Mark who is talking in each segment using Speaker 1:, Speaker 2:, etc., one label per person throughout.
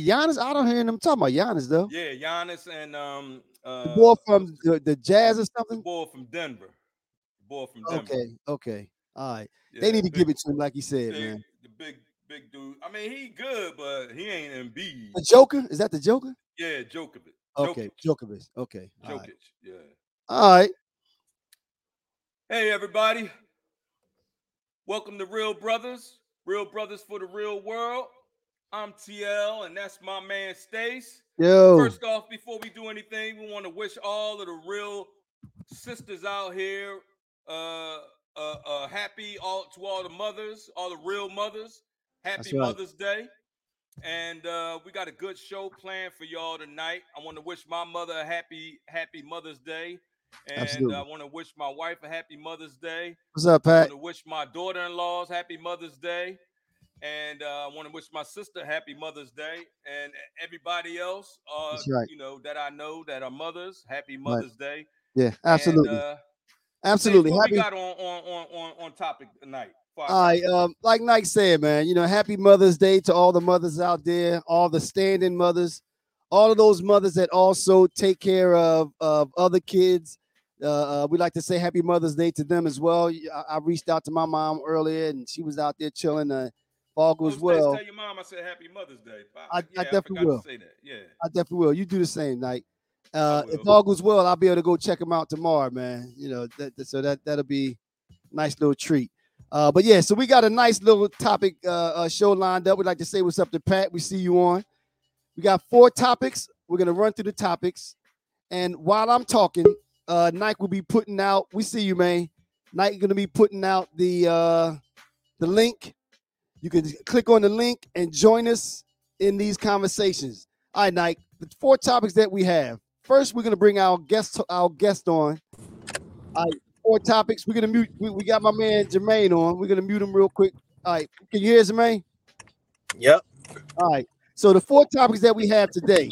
Speaker 1: Giannis, I don't hear them talking about Giannis though.
Speaker 2: Yeah, Giannis and um uh,
Speaker 1: the boy from the, the Jazz or
Speaker 2: the
Speaker 1: something.
Speaker 2: boy from Denver. The boy from Denver.
Speaker 1: Okay, okay, all right.
Speaker 2: Yeah,
Speaker 1: they need to
Speaker 2: big-
Speaker 1: give it to him, like he said,
Speaker 2: big-
Speaker 1: man.
Speaker 2: The big big dude. I mean, he good, but he ain't Embiid.
Speaker 1: The Joker is that the Joker?
Speaker 2: Yeah, Djokovic.
Speaker 1: Okay. Djokovic. Okay, all
Speaker 2: Jokic.
Speaker 1: right.
Speaker 2: Yeah.
Speaker 1: All right.
Speaker 2: Hey everybody. Welcome to Real Brothers. Real Brothers for the Real World. I'm TL, and that's my man Stace.
Speaker 1: Yo,
Speaker 2: First off, before we do anything, we want to wish all of the real sisters out here uh uh, uh happy all to all the mothers, all the real mothers. Happy
Speaker 1: right.
Speaker 2: Mother's Day. And uh we got a good show planned for y'all tonight. I want to wish my mother a happy happy Mother's Day. And
Speaker 1: Absolutely.
Speaker 2: I want to wish my wife a happy Mother's Day.
Speaker 1: what's up,
Speaker 2: I
Speaker 1: Pat?
Speaker 2: want to wish my daughter-in-laws happy Mother's Day, and uh, I want to wish my sister happy Mother's Day, and everybody else, uh,
Speaker 1: right.
Speaker 2: you know, that I know that are mothers, happy Mother's Day.
Speaker 1: Yeah,
Speaker 2: And,
Speaker 1: absolutely,
Speaker 2: uh,
Speaker 1: absolutely.
Speaker 2: What we
Speaker 1: Happy.
Speaker 2: got on on on on, topic tonight?
Speaker 1: All right, um, like Nike said, man, you know, happy Mother's Day to all the mothers out there, all the standing mothers, all of those mothers that also take care of of other kids. Uh, uh, we like to say happy Mother's Day to them as well. I reached out to my mom earlier, and she was out there chilling. Uh, all goes well.
Speaker 2: Tell your mom I said happy Mother's Day.
Speaker 1: I- I
Speaker 2: yeah,
Speaker 1: definitely
Speaker 2: forgot
Speaker 1: will.
Speaker 2: Say that. Yeah.
Speaker 1: I definitely will. You do the same, Nike. Uh, if all goes well, I'll be able to go check them out tomorrow, man. You know, that, that- so that that'll be a nice little treat. Uh, but yeah, so we got a nice little topic uh, uh, show lined up. We'd like to say what's up to Pat. We see you on. We got four topics. We're gonna run through the topics, and while I'm talking, uh, Nike will be putting out. We see you, man. Nike gonna be putting out the uh, the link. You can click on the link and join us in these conversations. All right, Nike. The four topics that we have. First, we're gonna bring our guest our guest on. All right, four topics. We're gonna mute. We, we got my man Jermaine on. We're gonna mute him real quick. All right, can you hear Jermaine?
Speaker 3: Yep.
Speaker 1: All right. So the four topics that we have today.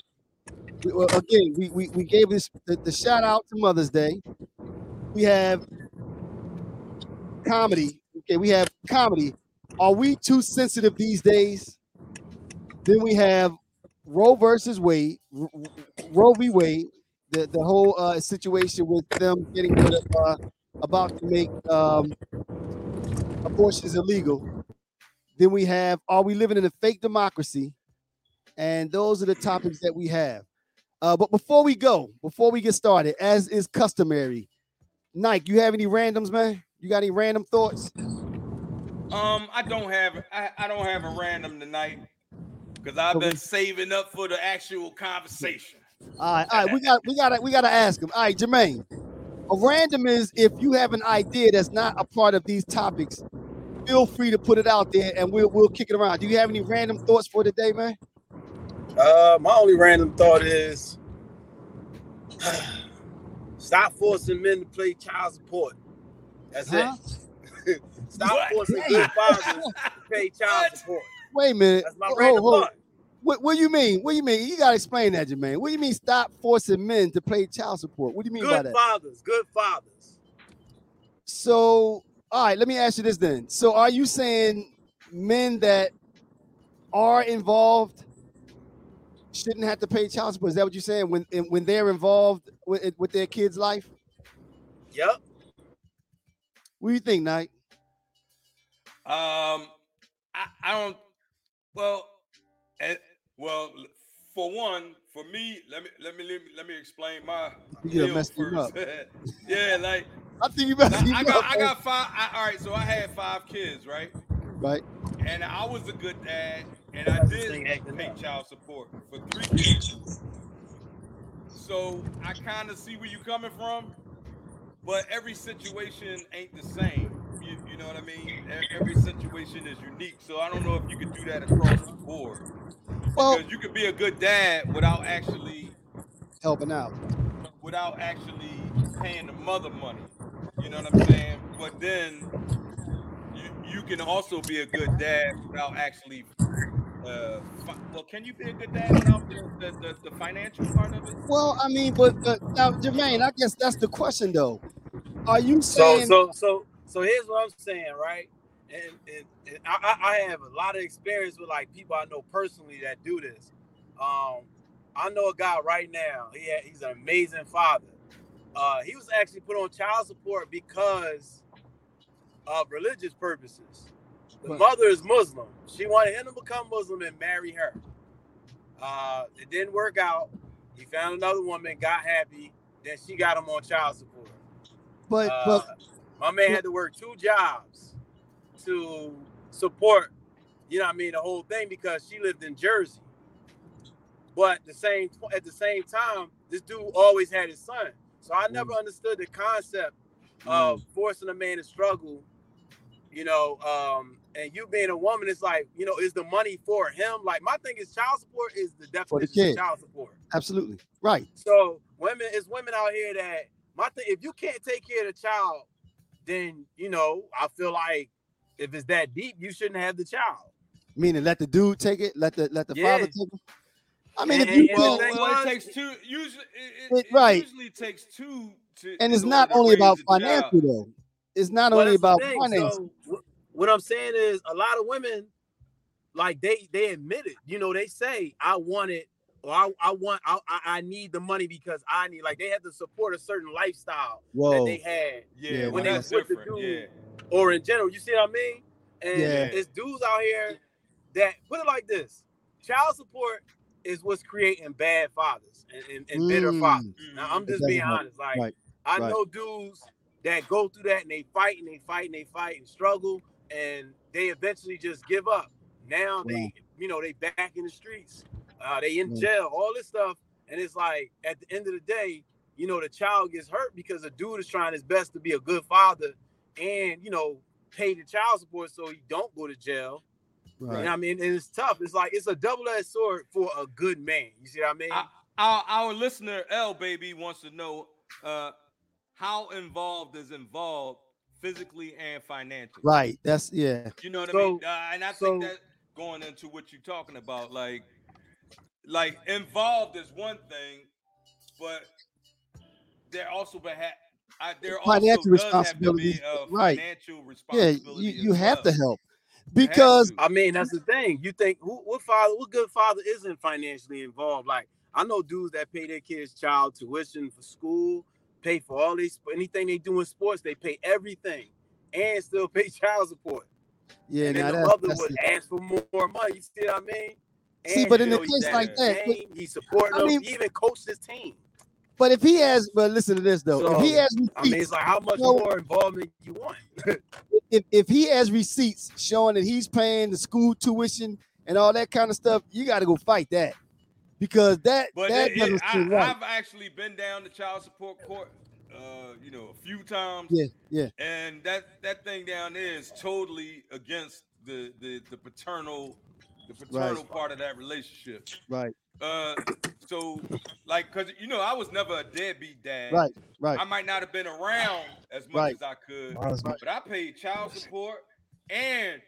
Speaker 1: we- again, we, we we gave this the, the shout out to Mother's Day. We have comedy. Okay, we have comedy. Are we too sensitive these days? Then we have Roe versus Wade, Roe v. Wade, the, the whole uh, situation with them getting rid of uh, about to make um, abortions illegal. Then we have Are we living in a fake democracy? And those are the topics that we have. Uh, but before we go, before we get started, as is customary, Nike, you have any randoms, man? You got any random thoughts?
Speaker 2: Um, I don't have I, I don't have a random tonight because I've been saving up for the actual conversation.
Speaker 1: All right, all right, we got we gotta we gotta ask him. All right, Jermaine. A random is if you have an idea that's not a part of these topics, feel free to put it out there and we'll we'll kick it around. Do you have any random thoughts for today, man?
Speaker 3: Uh, my only random thought is stop forcing men to play child support. That's
Speaker 1: Huh?
Speaker 3: it. Stop
Speaker 2: What?
Speaker 3: forcing good fathers to pay child
Speaker 2: What?
Speaker 3: support.
Speaker 1: Wait a minute.
Speaker 3: That's my
Speaker 1: Hold-
Speaker 3: random
Speaker 1: hold.
Speaker 3: thought.
Speaker 1: What, what do you mean? What do you mean? You gotta explain that, Jermaine. What do you mean stop forcing men to pay child support? What do you mean by that?
Speaker 3: Good fathers, good fathers.
Speaker 1: So, all right, let me ask you this then. So, are you saying men that are involved shouldn't have to pay child support? Is that what you're saying when when they're involved with with their kid's life?
Speaker 3: Yep.
Speaker 1: What do you think, Knight?
Speaker 2: Um, I, I don't. Well, eh, well, for one, for me, let me let me let me, let me explain my
Speaker 1: You done messed him
Speaker 2: first.
Speaker 1: up.
Speaker 2: yeah, like
Speaker 1: I think you
Speaker 2: I,
Speaker 1: better.
Speaker 2: I got I got five. I, all right, so I had five kids, right?
Speaker 1: right.
Speaker 2: And I was a good dad, and I did pay
Speaker 3: up.
Speaker 2: child support for three kids. So I kind of see where you're coming from, but every situation ain't the same. You, you know what I mean? Every situation is unique. So I don't know if you could do that across the board.
Speaker 1: Well,
Speaker 2: Because you could be a good dad without actually
Speaker 1: helping out.
Speaker 2: without actually paying the mother money. You know what I'm saying? But then you you can also be a good dad without actually. Uh, well, can you be a good dad without the, the, the, the financial part of it?
Speaker 1: Well, I mean, but uh, now, Jermaine, I guess that's the question, though. Are you saying?
Speaker 3: so so so here's what I'm saying, right? And, and, and I, I have a lot of experience with like people I know personally that do this.
Speaker 4: Um, I know a guy right now. He had, he's an amazing father. Uh, he was actually put on child support because of religious purposes. The
Speaker 1: Right.
Speaker 4: mother is Muslim. She wanted him to become Muslim and marry her. Uh, it didn't work out. He found another woman, got happy. Then she got him on child support.
Speaker 1: But
Speaker 4: Uh,
Speaker 1: but
Speaker 4: my man had to work two jobs to support, you know what I mean, the whole thing because she lived in Jersey. But the same at the same time, this dude always had his son. So I never understood the concept of forcing a man to struggle, you know, um, and you being a woman, it's like, you know, is the money for him? Like my thing is child support is the
Speaker 1: For the
Speaker 4: definition of child support.
Speaker 1: absolutely right.
Speaker 4: So women, it's women out here that my thing. If you can't take care of the child, then you know I feel like if it's that deep, you shouldn't have the child.
Speaker 1: Meaning let the dude take it, let the let the
Speaker 4: Yeah.
Speaker 1: father take it. I mean,
Speaker 4: And-
Speaker 1: if you
Speaker 4: and-
Speaker 2: Well,
Speaker 4: the
Speaker 1: can't,
Speaker 4: thing
Speaker 2: well, it takes two. Usually, it, it,
Speaker 1: It-
Speaker 2: it
Speaker 1: right.
Speaker 2: usually takes two to.
Speaker 1: and it's not only about financial though. It's not
Speaker 4: Well,
Speaker 1: only about
Speaker 4: thing.
Speaker 1: finance.
Speaker 4: So, what I'm saying is, a lot of women, like they they admit it. You know, they say, "I want it," or "I, I want I, I I need the money because I need." Like they have to support a certain lifestyle that they had,
Speaker 2: Yeah,
Speaker 1: Yeah,
Speaker 4: when they
Speaker 2: that's
Speaker 4: was with the dude.
Speaker 2: Yeah.
Speaker 4: or in general. You see what I mean? And
Speaker 1: Yeah.
Speaker 4: it's dudes out here that put it like this: child support is what's creating bad fathers and, and, and bitter
Speaker 1: Mm.
Speaker 4: fathers. Now I'm just
Speaker 1: doesn't
Speaker 4: being honest. Like
Speaker 1: Right.
Speaker 4: I
Speaker 1: Right.
Speaker 4: know dudes that go through that and they fight and they fight and they fight and struggle and they eventually just give up. Now they, you know, they back in the streets. Uh, they in jail, all this stuff. And it's like at the end of the day, you know, the child gets hurt because the dude is trying his best to be a good father and you know, pay the child support so he don't go to jail. You know what I mean? And it's tough. It's like it's a double-edged sword for a good man. You see what I mean?
Speaker 2: I- Our our listener L baby wants to know uh, how involved is involved physically and financially.
Speaker 1: Right. That's yeah.
Speaker 2: You know what I mean? Uh, and I
Speaker 4: so-
Speaker 2: think that going into what you're talking about, like, like involved is one thing, but there also beha- I, there also
Speaker 1: Financial
Speaker 2: does have to
Speaker 1: responsibilities,
Speaker 2: be a
Speaker 1: right.
Speaker 2: financial
Speaker 1: Yeah, you, you
Speaker 2: as
Speaker 1: have to help because
Speaker 2: to.
Speaker 4: I mean, that's the thing. You think who, what father, what good father isn't financially involved? Like I know dudes that pay their kids' child tuition for school, pay for all these anything they do in sports, they pay everything, and still pay child support.
Speaker 1: yeah,
Speaker 4: and then the
Speaker 1: that's,
Speaker 4: mother
Speaker 1: that's
Speaker 4: would ask for more, more money. You see what I mean?
Speaker 1: See, but in
Speaker 4: you
Speaker 1: a case like that,
Speaker 4: the game, he supporting
Speaker 1: I
Speaker 4: them.
Speaker 1: mean-
Speaker 4: he even coached his team.
Speaker 1: but if he has but listen to this though. if he
Speaker 4: So,
Speaker 1: has
Speaker 4: I mean,
Speaker 1: receipts,
Speaker 4: it's like how much
Speaker 1: No.
Speaker 4: more involvement you want?
Speaker 1: if, if he has receipts showing that he's paying the school tuition and all that kind of stuff, you got to go fight that because that
Speaker 2: But
Speaker 1: that
Speaker 2: it- it-
Speaker 1: doesn't
Speaker 2: I,
Speaker 1: right.
Speaker 2: I've actually been down to child support court, uh, you know, a few times.
Speaker 1: Yeah, yeah.
Speaker 2: And that that thing down there is totally against the the, the paternal the paternal part of that relationship.
Speaker 1: Right,
Speaker 2: Uh, so like, cause you know, I was never a deadbeat dad.
Speaker 1: right, right.
Speaker 2: I might not have been around as much
Speaker 1: Right.
Speaker 2: as I could,
Speaker 1: Right.
Speaker 2: but I paid child support and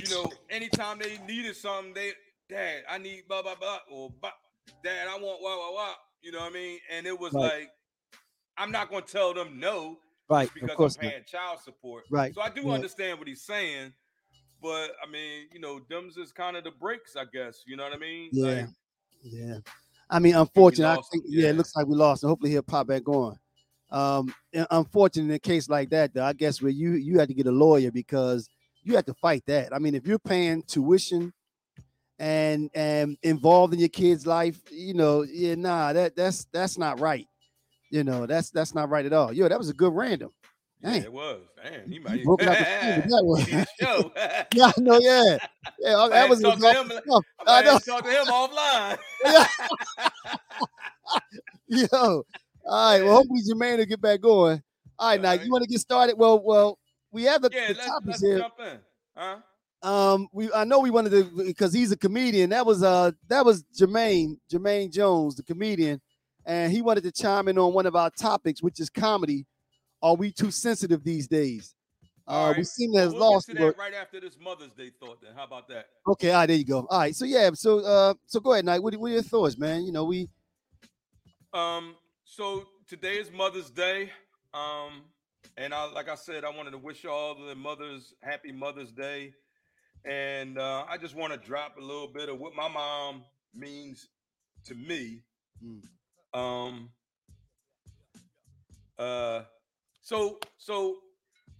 Speaker 2: you know, anytime they needed something, they dad, I need blah blah blah or blah, dad, I want wah wah wah. You know what I mean? And it was
Speaker 1: Right.
Speaker 2: like, I'm not gonna tell them no
Speaker 1: Right,
Speaker 2: because
Speaker 1: of course
Speaker 2: I'm
Speaker 1: not.
Speaker 2: paying child support.
Speaker 1: Right,
Speaker 2: So I do
Speaker 1: yeah.
Speaker 2: understand what he's saying, but I mean, you know, them's is kind of the breaks, I guess. You know what I mean?
Speaker 1: Yeah,
Speaker 2: Like,
Speaker 1: yeah. I mean, unfortunately, I think yeah.
Speaker 2: yeah.
Speaker 1: it looks like we lost and Hopefully, he'll pop back on. Um, and unfortunately, in a case like that, though, I guess where you you had to get a lawyer because you had to fight that. I mean, if you're paying tuition and and involved in your kid's life, you know, yeah, nah, that that's that's not right. You know, that's that's not right at all. Yo, that was a good random.
Speaker 2: Yeah,
Speaker 1: Dang.
Speaker 2: it was. Damn, he
Speaker 1: You
Speaker 2: might
Speaker 1: broke it out the stream that
Speaker 2: the
Speaker 1: yeah, I know. Yeah, yeah.
Speaker 2: I
Speaker 1: That was
Speaker 2: talk to him. I
Speaker 1: I
Speaker 2: might
Speaker 1: know.
Speaker 2: to talk to him offline.
Speaker 1: Yo, all right. Well, hopefully Jermaine will get back going. All right, now
Speaker 2: All right.
Speaker 1: you want to get started? Well, well, we have the,
Speaker 2: yeah,
Speaker 1: the
Speaker 2: let's,
Speaker 1: topics
Speaker 2: let's
Speaker 1: here.
Speaker 2: jump in. Huh?
Speaker 1: Um, we I know we wanted to because he's a comedian. That was uh that was Jermaine Jermaine Jones, the comedian, and he wanted to chime in on one of our topics, which is comedy. Are we too sensitive these days?
Speaker 2: All
Speaker 1: Uh, we seem to have
Speaker 2: We'll
Speaker 1: lost.
Speaker 2: that right after this Mother's Day thought. Then how about that?
Speaker 1: Okay, all right, there you go. All right, so yeah, so uh, so go ahead, Knight. What, are- what are your thoughts, man? You know, we
Speaker 2: Um, so today is Mother's Day. Um, and I like I said, I wanted to wish all the mothers happy Mother's Day. And uh, I just want to drop a little bit of what my mom means to me.
Speaker 1: Mm.
Speaker 2: Um. Uh. So so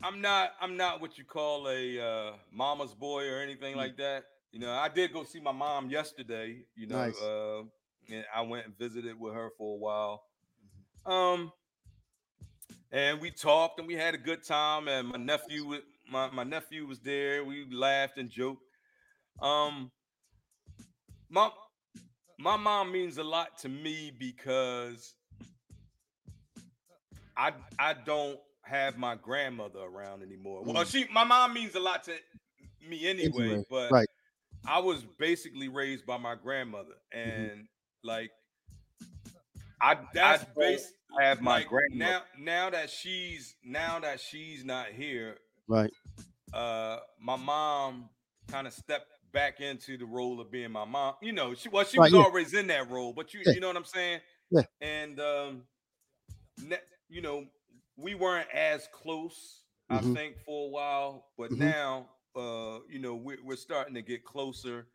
Speaker 2: I'm not I'm not what you call a uh, mama's boy or anything
Speaker 1: Mm.
Speaker 2: like that. You know, I did go see my mom yesterday. You know,
Speaker 1: Nice.
Speaker 2: uh, and I went and visited with her for a while.
Speaker 1: Mm-hmm.
Speaker 2: Um, and we talked and we had a good time. And my nephew, my my nephew was there. We laughed and joked. Um, my my mom means a lot to me because I I don't have my grandmother around anymore. Well,
Speaker 1: Mm.
Speaker 2: she my mom means a lot to me anyway,
Speaker 1: Anyway,
Speaker 2: but
Speaker 1: right.
Speaker 2: I was basically raised by my grandmother,
Speaker 1: Mm-hmm.
Speaker 2: and like I that's
Speaker 3: I don't have my
Speaker 2: like,
Speaker 3: grandmother.
Speaker 2: now now that she's now that she's not here,
Speaker 1: Right.
Speaker 2: uh my mom kind of stepped back into the role of being my mom. You know, she well, she
Speaker 1: Right,
Speaker 2: was
Speaker 1: yeah.
Speaker 2: always in that role, but you
Speaker 1: Yeah.
Speaker 2: you know what I'm saying?
Speaker 1: Yeah.
Speaker 2: And um ne- you know, we weren't as close,
Speaker 1: Mhm.
Speaker 2: I think, for a while, but
Speaker 1: Mhm.
Speaker 2: now uh, you know, we're we're starting to get closer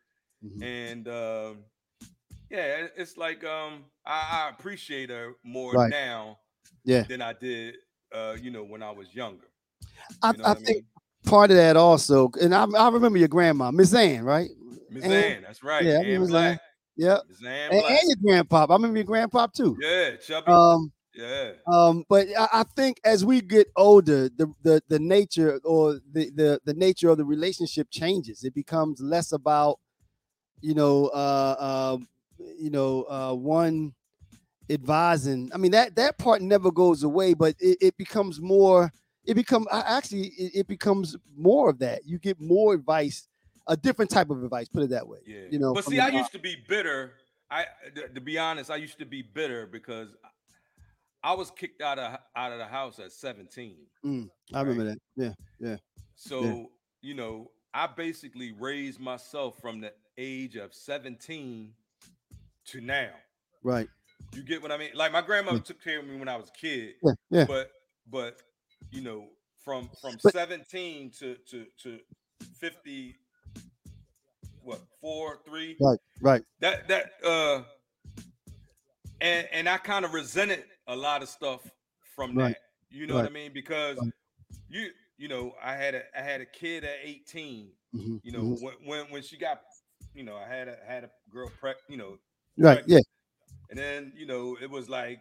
Speaker 1: Mhm.
Speaker 2: and um yeah, it's like um I, I appreciate her more
Speaker 1: Right.
Speaker 2: now
Speaker 1: Yeah.
Speaker 2: than I did uh, you know, when I was younger.
Speaker 1: I,
Speaker 2: You know
Speaker 1: I
Speaker 2: I
Speaker 1: think
Speaker 2: mean?
Speaker 1: part of that also, and I, I remember your grandma, Miss Ann, right?
Speaker 2: Miss
Speaker 1: Ann-
Speaker 2: Ann, that's right.
Speaker 1: yeah,
Speaker 2: Ann Black.
Speaker 1: Yep.
Speaker 2: Ann
Speaker 1: And,
Speaker 2: Black.
Speaker 1: and your grandpop. I remember your grandpop too.
Speaker 2: yeah, chubby.
Speaker 1: Um,
Speaker 2: yeah.
Speaker 1: um, but I, I think as we get older, the the the nature or the the the nature of the relationship changes. It becomes less about, you know, uh, um, you know, uh, one advising. I mean that that part never goes away, but it, it becomes more. It become actually it, it becomes more of that. You get more advice, a different type of advice. Put it that way.
Speaker 2: Yeah.
Speaker 1: You know,
Speaker 2: but see, I used to be bitter. I to be honest, I used to be bitter because I was kicked out of out of the house at 17.
Speaker 1: I remember that. Yeah. Yeah.
Speaker 2: So, you know, I basically raised myself from the age of 17 to now.
Speaker 1: Right.
Speaker 2: You get what I mean? Like my grandmother took care of me when I was a kid,
Speaker 1: Yeah. Yeah.
Speaker 2: but but you know, from from
Speaker 1: But-
Speaker 2: 17 to to to 50 what, 4 3
Speaker 1: Right. Right.
Speaker 2: that that uh and and I kind of resented a lot of stuff from
Speaker 1: Right.
Speaker 2: that. You know what I mean? Because
Speaker 1: Right.
Speaker 2: you you know, I had a I had a kid at 18.
Speaker 1: Mhm,
Speaker 2: You know,
Speaker 1: mhm.
Speaker 2: when, when when she got, you know, I had a had a girl prep, you know,
Speaker 1: Right. Yeah.
Speaker 2: and then you know it was like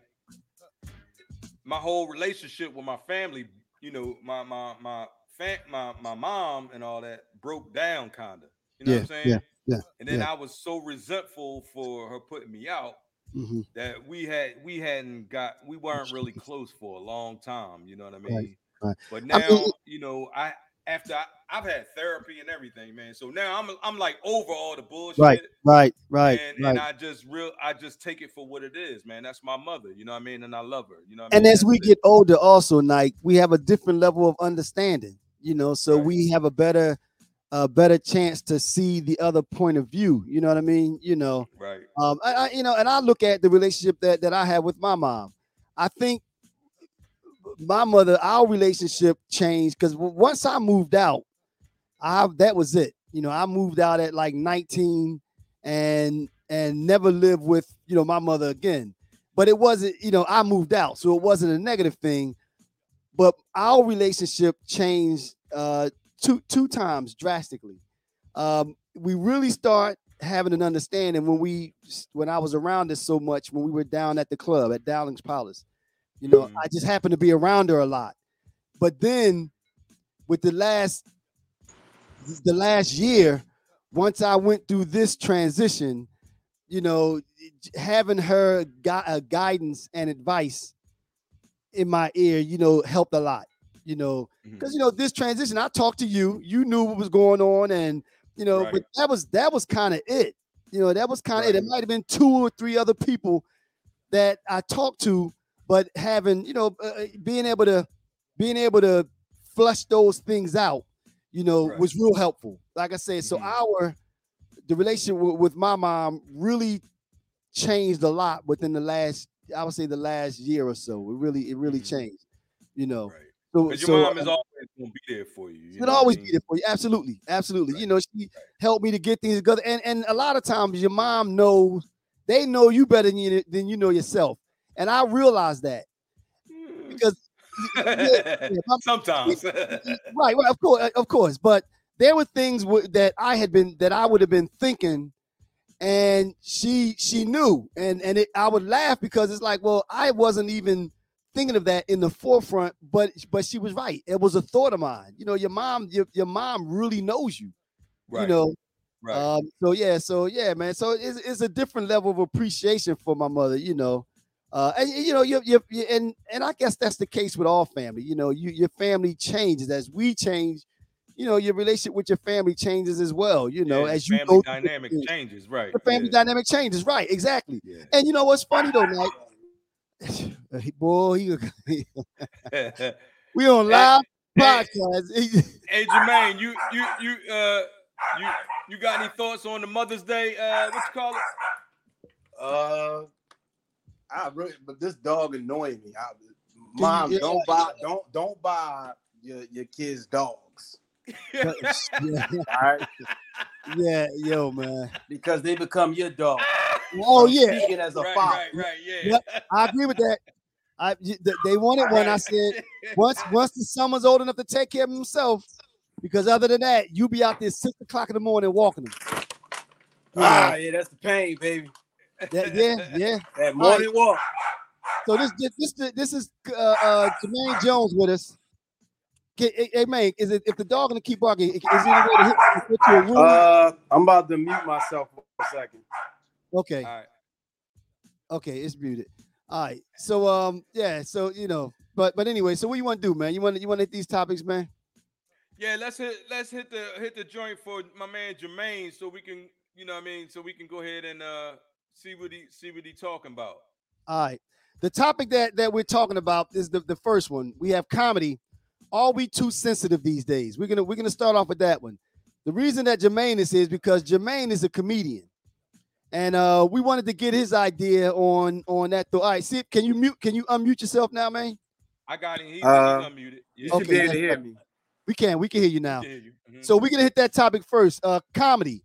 Speaker 2: my whole relationship with my family. You know, my my my fam, my my mom and all that broke down, kind of. You know
Speaker 1: Yeah,
Speaker 2: what I'm saying?
Speaker 1: yeah, yeah,
Speaker 2: And then
Speaker 1: yeah.
Speaker 2: I was so resentful for her putting me out
Speaker 1: mhm.
Speaker 2: that we had we hadn't got we weren't really close for a long time you know what i mean
Speaker 1: right.
Speaker 2: but
Speaker 1: I
Speaker 2: now
Speaker 1: mean-
Speaker 2: you know i after I, i've had therapy and everything man so now i'm i'm like over all the bullshit
Speaker 1: Right. Right. Right.
Speaker 2: and,
Speaker 1: right.
Speaker 2: and i just real i just take it for what it is man that's my mother you know what i mean and i love her you know what I
Speaker 1: and
Speaker 2: mean?
Speaker 1: as we
Speaker 2: That's it.
Speaker 1: get older also like we have a different level of understanding you know so
Speaker 2: Right.
Speaker 1: we have a better a better chance to see the other point of view you know what i mean you know?
Speaker 2: Right.
Speaker 1: Um I, I you know and i look at the relationship that that i have with my mom. I think my mother our relationship changed because once i moved out i that was it. You know i moved out at like 19 and and never lived with you know my mother again. But it wasn't you know i moved out so it wasn't a negative thing. But our relationship changed uh two two times drastically. Um we really start having an understanding when we when i was around us so much when we were down at the club at dowling's palace. You know
Speaker 2: Mhm.
Speaker 1: i just happened to be around her a lot. But then with the last the last year once i went through this transition you know having her gui- uh, guidance and advice in my ear you know helped a lot you know because you know this transition i talked to you you knew what was going on and you know
Speaker 2: Right.
Speaker 1: but that was that was kind of it you know that was kind of it it might have been two or three other people that i talked to but having you know uh, uh, being able to being able to flush those things out you know
Speaker 2: Right.
Speaker 1: was real helpful like i said so
Speaker 2: Mhm.
Speaker 1: our the relationship with, with my mom really changed a lot within the last i would say the last year or so it really it really
Speaker 2: Mhm.
Speaker 1: changed you know
Speaker 2: right
Speaker 1: so,
Speaker 2: your
Speaker 1: so,
Speaker 2: mom has
Speaker 1: uh,
Speaker 2: always gonna be there for you. you
Speaker 1: She'll
Speaker 2: what I
Speaker 1: always
Speaker 2: mean?
Speaker 1: be there for you. Absolutely, absolutely. You know, she helped me to get things together. And and a lot of times your mom knows they know you better than you than you know yourself. And I realize that because yeah, my-
Speaker 2: Sometimes.
Speaker 1: right, right, of course, of course. But there were things w- that I had been that I would have been thinking, and she she knew, and and it, I would laugh because it's like, well, I wasn't even thinking of that in the forefront, but but she was right. It was a thought of mine. You know, your mom, your your mom really knows you.
Speaker 2: right.
Speaker 1: You know,
Speaker 2: right.
Speaker 1: um, so yeah, so yeah, man. So it's, it's a different level of appreciation for my mother, you know. Uh, and you know, you, you, and and I guess that's the case with all family. You know, you your family changes as we change. You know, your relationship with your family changes as well. You know,
Speaker 2: Yeah,
Speaker 1: as you
Speaker 2: family
Speaker 1: go
Speaker 2: dynamic changes, right?
Speaker 1: the family
Speaker 2: yeah.
Speaker 1: dynamic changes, right? Exactly.
Speaker 2: Yeah.
Speaker 1: And you know what's funny though, Mike? Boy, he, we on live
Speaker 2: hey.
Speaker 1: podcast.
Speaker 2: hey Jermaine, you you you uh you you got any thoughts on the Mother's Day? Uh, what you call it?
Speaker 4: Uh, I really, but this dog annoying me. I, Mom, don't buy, don't don't buy your your kids dogs.
Speaker 1: yeah,
Speaker 4: All right,
Speaker 1: yeah, yo, man.
Speaker 4: because they become your dog.
Speaker 1: Oh yeah,
Speaker 4: speaking as a
Speaker 2: right,
Speaker 4: father.
Speaker 2: right, right, yeah.
Speaker 1: Yep. I agree with that. I y- th- they wanted one. I said once once the son's old enough to take care of himself, because other than that, you be out there six o'clock in the morning walking them. You
Speaker 4: Ah, yeah, that's the pain, baby.
Speaker 1: that- yeah, yeah.
Speaker 4: That morning walk.
Speaker 1: So this this this, this is uh, uh Jermaine Jones with us. Hey, hey, hey, man, is it if the dog gonna keep barking? Is there any way to hit, hit to a room?
Speaker 4: Uh, I'm about to mute myself for a second.
Speaker 1: okay,
Speaker 2: All right.
Speaker 1: okay, it's muted. All right. So um, yeah. So you know, but but anyway, so what you want to do, man? You want you want to hit these topics, man?
Speaker 2: Yeah, let's hit let's hit the hit the joint for my man Jermaine so we can, you know what I mean, so we can go ahead and uh see what he see what he talking about.
Speaker 1: All right. The topic that that we're talking about is the, the first one. We have comedy. Are we too sensitive these days? We're gonna we're gonna start off with that one. The reason that Jermaine is here is because Jermaine is a comedian, and uh, we wanted to get his idea on on that. Though, All right, see, can you mute? Can you unmute yourself now, man?
Speaker 2: I got him. He's,
Speaker 4: Uh,
Speaker 2: he's unmuted.
Speaker 4: You
Speaker 2: Yeah,
Speaker 4: should
Speaker 1: Okay,
Speaker 4: be able to hear
Speaker 1: fine.
Speaker 4: me.
Speaker 1: We can we can hear you now.
Speaker 2: hear you. Mhm.
Speaker 1: So we're gonna hit that topic first. Uh, comedy.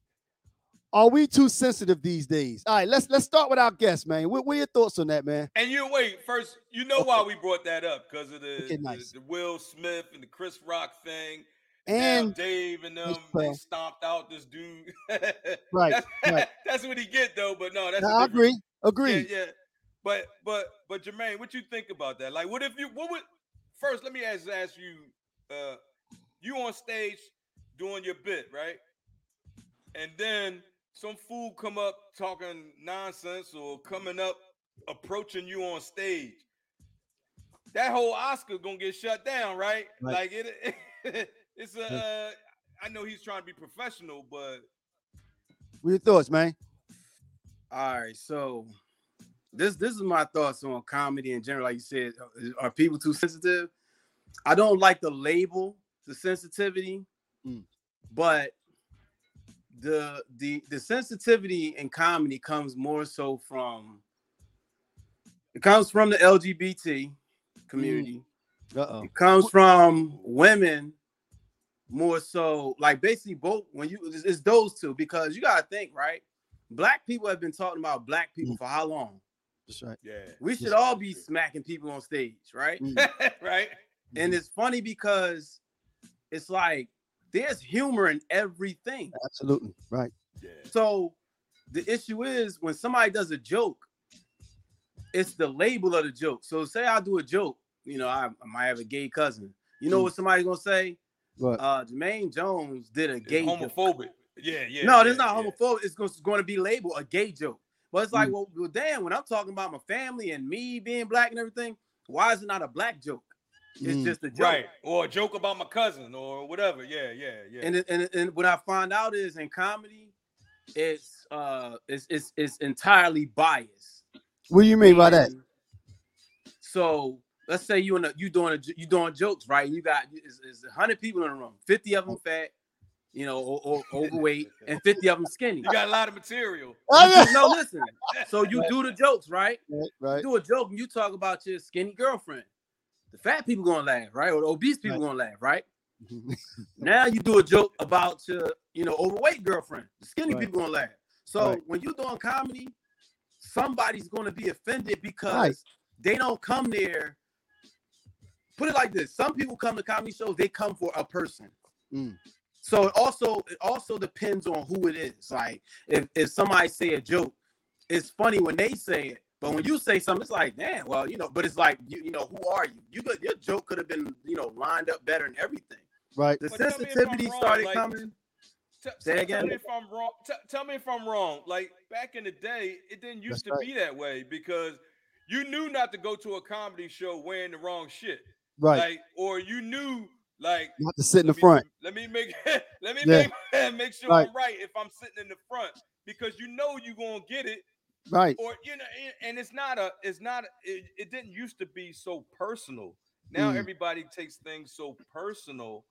Speaker 1: Are we too sensitive these days? All right, let's let's start with our guest, man. What, what are your thoughts on that, man?
Speaker 2: And you wait first. You know why we brought that up because of the,
Speaker 1: Okay, nice.
Speaker 2: the Will Smith and the Chris Rock thing.
Speaker 1: And
Speaker 2: now Dave and them they stomped out this dude.
Speaker 1: Right,
Speaker 2: that's,
Speaker 1: right.
Speaker 2: that's what he get though. But no, that's a
Speaker 1: Now, I agree. Agree.
Speaker 2: Yeah, yeah. But but but Jermaine, what you think about that? Like, what if you what would first? Let me ask ask you. Uh, you on stage doing your bit, right? And then some fool come up talking nonsense or coming up approaching you on stage. That whole Oscar gonna get shut down, right?
Speaker 1: Right.
Speaker 2: Like it, it's a. Uh, I know he's trying to be professional, but
Speaker 1: What are your thoughts, man?
Speaker 4: All right, so this this is my thoughts on comedy in general. Like you said, uh, are people too sensitive? I don't like the label, the sensitivity,
Speaker 1: Mm.
Speaker 4: but the the the sensitivity in comedy comes more so from it comes from the LGBT community.
Speaker 1: Uh oh.
Speaker 4: It comes from women more so like basically both when you it's, it's those two because you gotta think right black people have been talking about black people for how long
Speaker 1: That's right.
Speaker 2: yeah,
Speaker 4: we should
Speaker 1: Yes.
Speaker 4: all be smacking people on stage right
Speaker 1: Mm,
Speaker 2: right.
Speaker 4: and it's funny because it's like there's humor in everything
Speaker 1: Absolutely. Right.
Speaker 2: Yeah.
Speaker 4: so the issue is when somebody does a joke it's the label of the joke so say i do a joke you know i, I might have a gay cousin you know
Speaker 1: Mm.
Speaker 4: what somebody's gonna say
Speaker 1: What?
Speaker 4: uh Jermaine Jones did a
Speaker 2: It's
Speaker 4: gay joke.
Speaker 2: homophobic. Yeah, yeah.
Speaker 4: no,
Speaker 2: yeah,
Speaker 4: this is not
Speaker 2: yeah.
Speaker 4: homophobic. It's going, going to be labeled a gay joke. But it's like,
Speaker 1: Mm.
Speaker 4: well, well, damn, when I'm talking about my family and me being black and everything, why is it not a black joke? It's
Speaker 1: Mm.
Speaker 4: just a joke.
Speaker 2: Right. Or a joke about my cousin or whatever. Yeah, yeah, yeah.
Speaker 4: And, and, and what I find out is in comedy, it's uh it's it's, it's entirely biased.
Speaker 1: What do you mean by that?
Speaker 4: So let's say you in a you doing a you doing jokes, right? You got is it's hundred people in the room, fifty of them fat, you know, or, or overweight, and fifty of them skinny.
Speaker 2: you got a lot of material.
Speaker 1: Oh,
Speaker 4: You just- no, listen. So you do the jokes, right?
Speaker 1: yeah. Right.
Speaker 4: You do a joke and you talk about your skinny girlfriend. The fat people gonna laugh, right? Or the obese people
Speaker 1: Right.
Speaker 4: gonna laugh, right? Now you do a joke about your, you know, overweight girlfriend. The skinny
Speaker 1: Right.
Speaker 4: people gonna laugh. So
Speaker 1: Right.
Speaker 4: when you're doing comedy, somebody's gonna be offended because they don't come there. Put it like this: some people come to comedy shows, they come for a person.
Speaker 1: Mm.
Speaker 4: So it also it also depends on who it is. Like if if somebody say a joke, it's funny when they say it, but when you say something, it's like, damn, well, you know. But it's like, you, you know, who are you? You could your joke could have been, you know, lined up better and everything.
Speaker 1: right.
Speaker 4: The
Speaker 2: But tell me if I'm
Speaker 4: sensitivity
Speaker 2: wrong,
Speaker 4: started
Speaker 2: like-
Speaker 4: coming.
Speaker 2: T-
Speaker 4: Say
Speaker 2: tell
Speaker 4: again?
Speaker 2: me if I'm wrong. T- tell me if I'm wrong. Like back in the day, it didn't used
Speaker 1: That's
Speaker 2: to be that way because you knew not to go to a comedy show wearing the wrong shit.
Speaker 1: Right.
Speaker 2: Like, or you knew like
Speaker 1: you have to sit in the
Speaker 2: me-
Speaker 1: front.
Speaker 2: Let me make let me
Speaker 1: Yeah.
Speaker 2: make, make sure
Speaker 1: Right.
Speaker 2: I'm right if I'm sitting in the front because you know you're gonna get it
Speaker 1: Right.
Speaker 2: or you know and- and it's not a it's not it, it didn't used to be so personal now
Speaker 1: Mm.
Speaker 2: everybody takes things so personal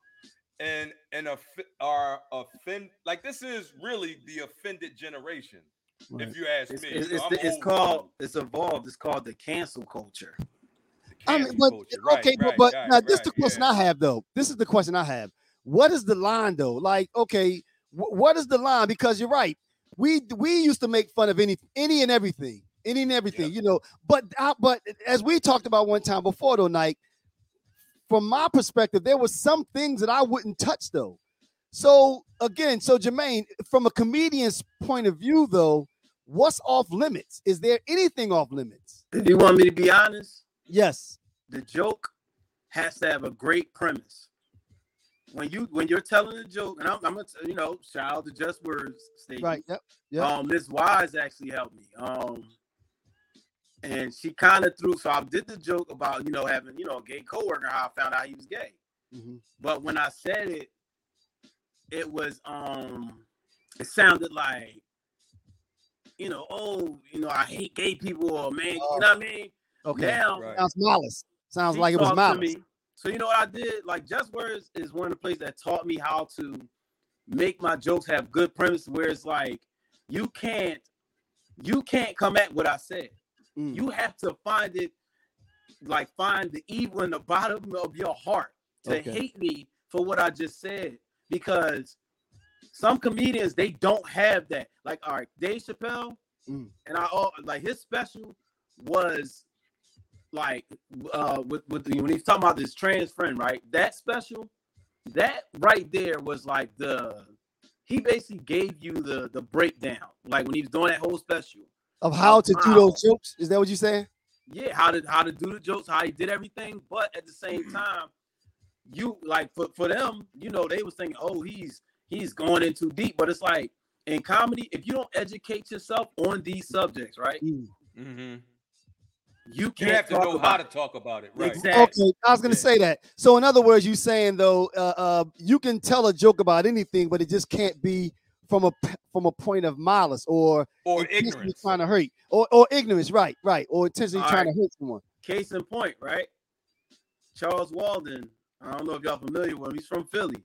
Speaker 2: and and offi- are offend like this is really the offended generation
Speaker 1: right.
Speaker 2: if you ask
Speaker 4: It's,
Speaker 2: me
Speaker 4: it's,
Speaker 2: You
Speaker 4: it's,
Speaker 2: I'm
Speaker 4: it's called it's evolved. It's called the cancel culture.
Speaker 2: The
Speaker 1: I mean, but
Speaker 2: culture. Right,
Speaker 1: okay, but,
Speaker 2: right,
Speaker 1: but
Speaker 2: right,
Speaker 1: now this
Speaker 2: is
Speaker 1: the question
Speaker 2: yeah.
Speaker 1: I have though. This is the question I have. What is the line though? Like, okay, wh- what is the line? Because you're right. We we used to make fun of any any and everything, any and everything, you know. But uh, but as we talked about one time before though, night. From my perspective, there were some things that I wouldn't touch though. So again, so Jermaine, from a comedian's point of view though, what's off limits? Is there anything off limits?
Speaker 4: If you want me to be honest,
Speaker 1: Yes.
Speaker 4: the joke has to have a great premise. When you when you're telling a joke, and I'm, I'm gonna you know shout out to Just Words station.
Speaker 1: Right. Yep. Yep.
Speaker 4: Um, Miss Wise actually helped me. Um, and she kind of threw. So I did the joke about you know having you know a gay coworker. How I found out he was gay.
Speaker 1: Mhm.
Speaker 4: But when I said it, it was um, it sounded like, you know, oh, you know, I hate gay people, or man, you know what I mean.
Speaker 1: Okay.
Speaker 4: Now
Speaker 2: Right.
Speaker 1: Sounds malice. Sounds
Speaker 4: she
Speaker 1: like it was malice.
Speaker 4: me. So you know what I did? Like Just Words is one of the places that taught me how to make my jokes have good premise where it's like you can't you can't come at what I said.
Speaker 1: Mm.
Speaker 4: You have to find it like find the evil in the bottom of your heart to
Speaker 1: Okay.
Speaker 4: hate me for what I just said because some comedians they don't have that. Like all right, Dave Chappelle
Speaker 1: Mm.
Speaker 4: and I all like his special was like uh with, with the, when he's talking about this trans friend, right? That special, that right there was like the he basically gave you the the breakdown, like when he was doing that whole special.
Speaker 1: Of how to do those jokes. Is that what you're saying?
Speaker 4: Yeah, how to how to do the jokes, how he did everything, but at the same time, you like for, for them, you know, they was thinking, oh, he's he's going in too deep, but it's like in comedy, if you don't educate yourself on these subjects, right,
Speaker 1: Mm.
Speaker 4: You
Speaker 2: you
Speaker 4: can't
Speaker 2: have to
Speaker 4: talk
Speaker 2: know
Speaker 4: about
Speaker 2: how to talk about it right
Speaker 4: Exactly.
Speaker 1: Okay, I was gonna
Speaker 2: Yeah.
Speaker 1: say that. So in other words, you're saying though, uh, uh, you can tell a joke about anything, but it just can't be from a from a point of malice or
Speaker 2: or
Speaker 1: intentionally
Speaker 2: ignorance
Speaker 1: trying to hurt or or ignorance, right? Right, or intentionally
Speaker 4: All
Speaker 1: trying
Speaker 4: right.
Speaker 1: to hurt someone.
Speaker 4: Case in point, right? Charles Walden. I don't know if y'all familiar with him. He's from Philly.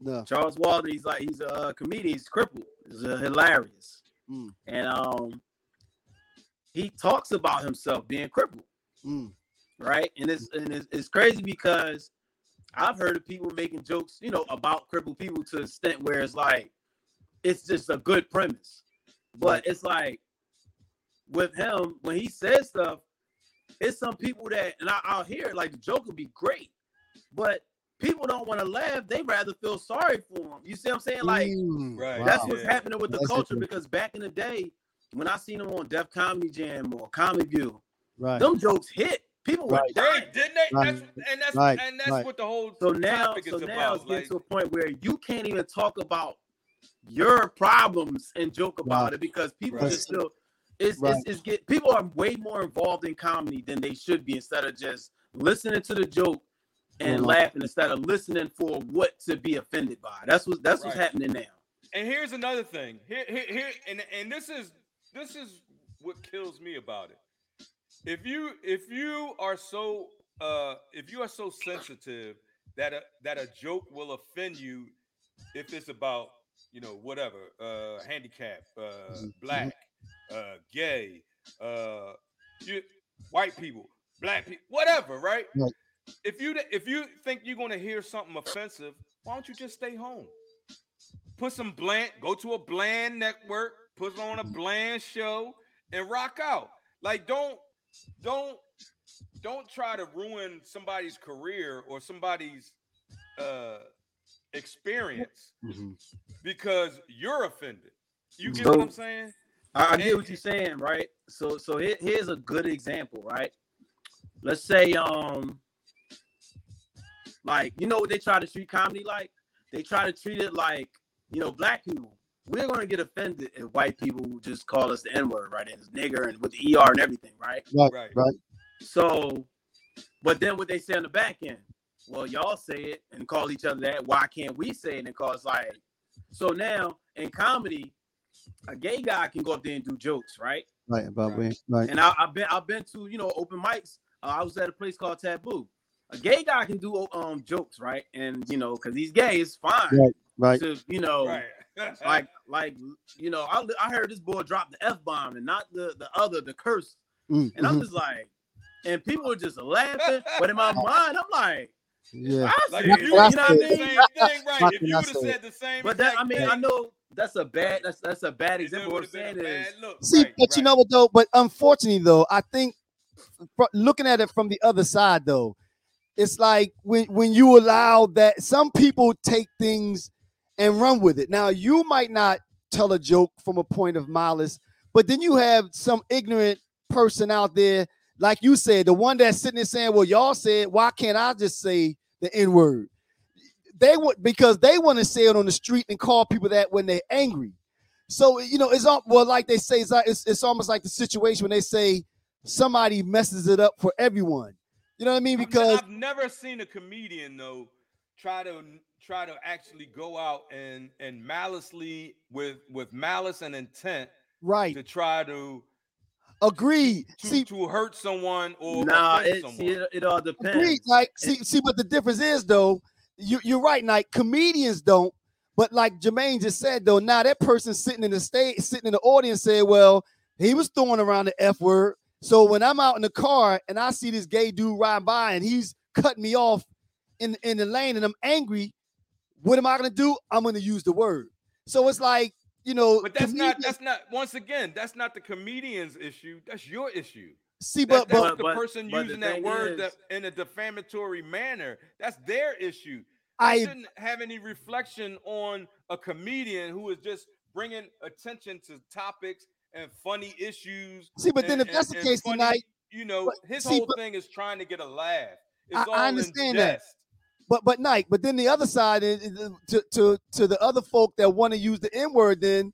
Speaker 1: No.
Speaker 4: Charles Walden. He's like he's a comedian. He's crippled. He's uh, hilarious.
Speaker 1: Mm.
Speaker 4: And um, he talks about himself being crippled,
Speaker 1: Mm.
Speaker 4: right? And it's and it's, it's crazy because I've heard of people making jokes, you know, about crippled people to the extent where it's like it's just a good premise, but it's like with him when he says stuff, it's some people that and I, I'll hear it, like the joke would be great, but people don't want to laugh. They rather feel sorry for him. You see what I'm saying? Like
Speaker 1: Mm.
Speaker 2: Right.
Speaker 1: Wow.
Speaker 4: that's what's happening with the
Speaker 1: That's
Speaker 4: culture because back in the day, when I seen them on Def Comedy Jam or Comedy View,
Speaker 1: right.
Speaker 4: them jokes hit. People were
Speaker 1: Right.
Speaker 4: dying.
Speaker 2: Right, didn't they?
Speaker 1: Right.
Speaker 2: That's, and that's
Speaker 1: Right.
Speaker 2: and that's
Speaker 1: Right.
Speaker 2: what the whole
Speaker 4: So now,
Speaker 2: is
Speaker 4: so now it's
Speaker 2: about.
Speaker 4: getting
Speaker 2: Like,
Speaker 4: to a point where you can't even talk about your problems and joke about
Speaker 1: Right.
Speaker 4: it because people
Speaker 2: Right.
Speaker 4: just still it's,
Speaker 1: Right.
Speaker 4: it's, it's get people are way more involved in comedy than they should be instead of just listening to the joke and laughing instead of listening for what to be offended by. That's what that's what's happening now.
Speaker 2: and here's another thing. Here, here, here, and and this is this is what kills me about it. If you if you are so uh if you are so sensitive that a that a joke will offend you if it's about you know whatever uh handicap uh black uh gay uh you, white people black people whatever right
Speaker 1: Right.
Speaker 2: if you if you think you're going to hear something offensive Why don't you just stay home? Put some bland, go to a bland network, put on a bland show, and rock out. Like, don't, don't, don't try to ruin somebody's career or somebody's uh experience
Speaker 1: Mhm.
Speaker 2: because you're offended. You get
Speaker 4: So-
Speaker 2: what I'm saying?
Speaker 4: I, I get what you're saying, right? So so here, here's a good example, right? Let's say um like you know what they try to treat comedy like? They try to treat it like, you know, black people. We're gonna get offended if white people just call us the N-word, right? And nigger and with the ER and everything, right?
Speaker 1: Right,
Speaker 2: Right.
Speaker 1: right.
Speaker 4: So, but then what they say on the back end, well, y'all say it and call each other that. Why can't we say it and cause like? So now in comedy, a gay guy can go up there and do jokes, right?
Speaker 1: Right, about
Speaker 2: Right.
Speaker 1: when, right.
Speaker 4: And I, I've been I've been to you know open mics. Uh, I was at a place called Taboo. A gay guy can do um jokes, right? And you know, because he's gay, it's fine.
Speaker 1: Right, right.
Speaker 4: To you know,
Speaker 2: Right.
Speaker 4: Like like you know, I, I heard this boy drop the f bomb and not the the other the curse,
Speaker 1: Mm,
Speaker 4: and I'm
Speaker 1: mhm.
Speaker 4: just like, and people are just laughing. but in my mind, I'm like,
Speaker 1: yeah.
Speaker 2: Like if you
Speaker 4: you know what I mean?
Speaker 2: same thing, right? If you
Speaker 1: I
Speaker 2: would have said the same,
Speaker 4: But that I mean,
Speaker 2: thing,
Speaker 4: I know that's a bad that's that's a bad example. What I'm saying is,
Speaker 2: look.
Speaker 1: See,
Speaker 2: Right,
Speaker 1: but you know what though? But unfortunately though, I think looking at it from the other side though, it's like when when you allow that some people take things and run with it. Now you might not tell a joke from a point of malice, but then you have some ignorant person out there, like you said, the one that's sitting there saying, "Well, y'all said, why can't I just say the N word?" They would because they want to say it on the street and call people that when they're angry. So you know, it's all well, like they say, it's, it's it's almost like the situation when they say somebody messes it up for everyone. You know what I mean? Because
Speaker 2: I've never seen a comedian though try to try to actually go out and and maliciously with with malice and intent
Speaker 1: right,
Speaker 2: to try to
Speaker 1: agreed.
Speaker 2: to,
Speaker 1: See,
Speaker 2: to hurt someone or
Speaker 4: nah,
Speaker 2: offend
Speaker 4: it,
Speaker 2: someone.
Speaker 4: see, it, it all depends.
Speaker 1: agreed. Like, see, see, but the difference is though, you you're right. Like comedians don't, but like Jermaine just said though, now that person sitting in the state, sitting in the audience, said, "Well, he was throwing around the f word." So when I'm out in the car and I see this gay dude riding by and he's cutting me off in in the lane and I'm angry, what am I gonna do? I'm gonna use the word. So it's like you know,
Speaker 2: But that's not that's not once again that's not the comedian's issue. That's your issue.
Speaker 1: see,
Speaker 2: That,
Speaker 1: but
Speaker 2: that's
Speaker 1: but
Speaker 2: the
Speaker 4: but-
Speaker 2: person
Speaker 4: but the
Speaker 2: using that word
Speaker 4: is-
Speaker 2: that, in a defamatory manner. That's their issue.
Speaker 1: I
Speaker 2: I shouldn't have any reflection on a comedian who is just bringing attention to topics and funny issues.
Speaker 1: see, but then
Speaker 2: and-
Speaker 1: if that's
Speaker 2: and-
Speaker 1: the case
Speaker 2: funny-
Speaker 1: tonight,
Speaker 2: you know,
Speaker 1: but-
Speaker 2: his
Speaker 1: see,
Speaker 2: whole
Speaker 1: but-
Speaker 2: thing is trying to get a laugh. It's
Speaker 1: I- I
Speaker 2: all in
Speaker 1: understand that.
Speaker 2: Jest.
Speaker 1: but but Nike, but then the other side is, is to to to the other folk that want to use the N word, then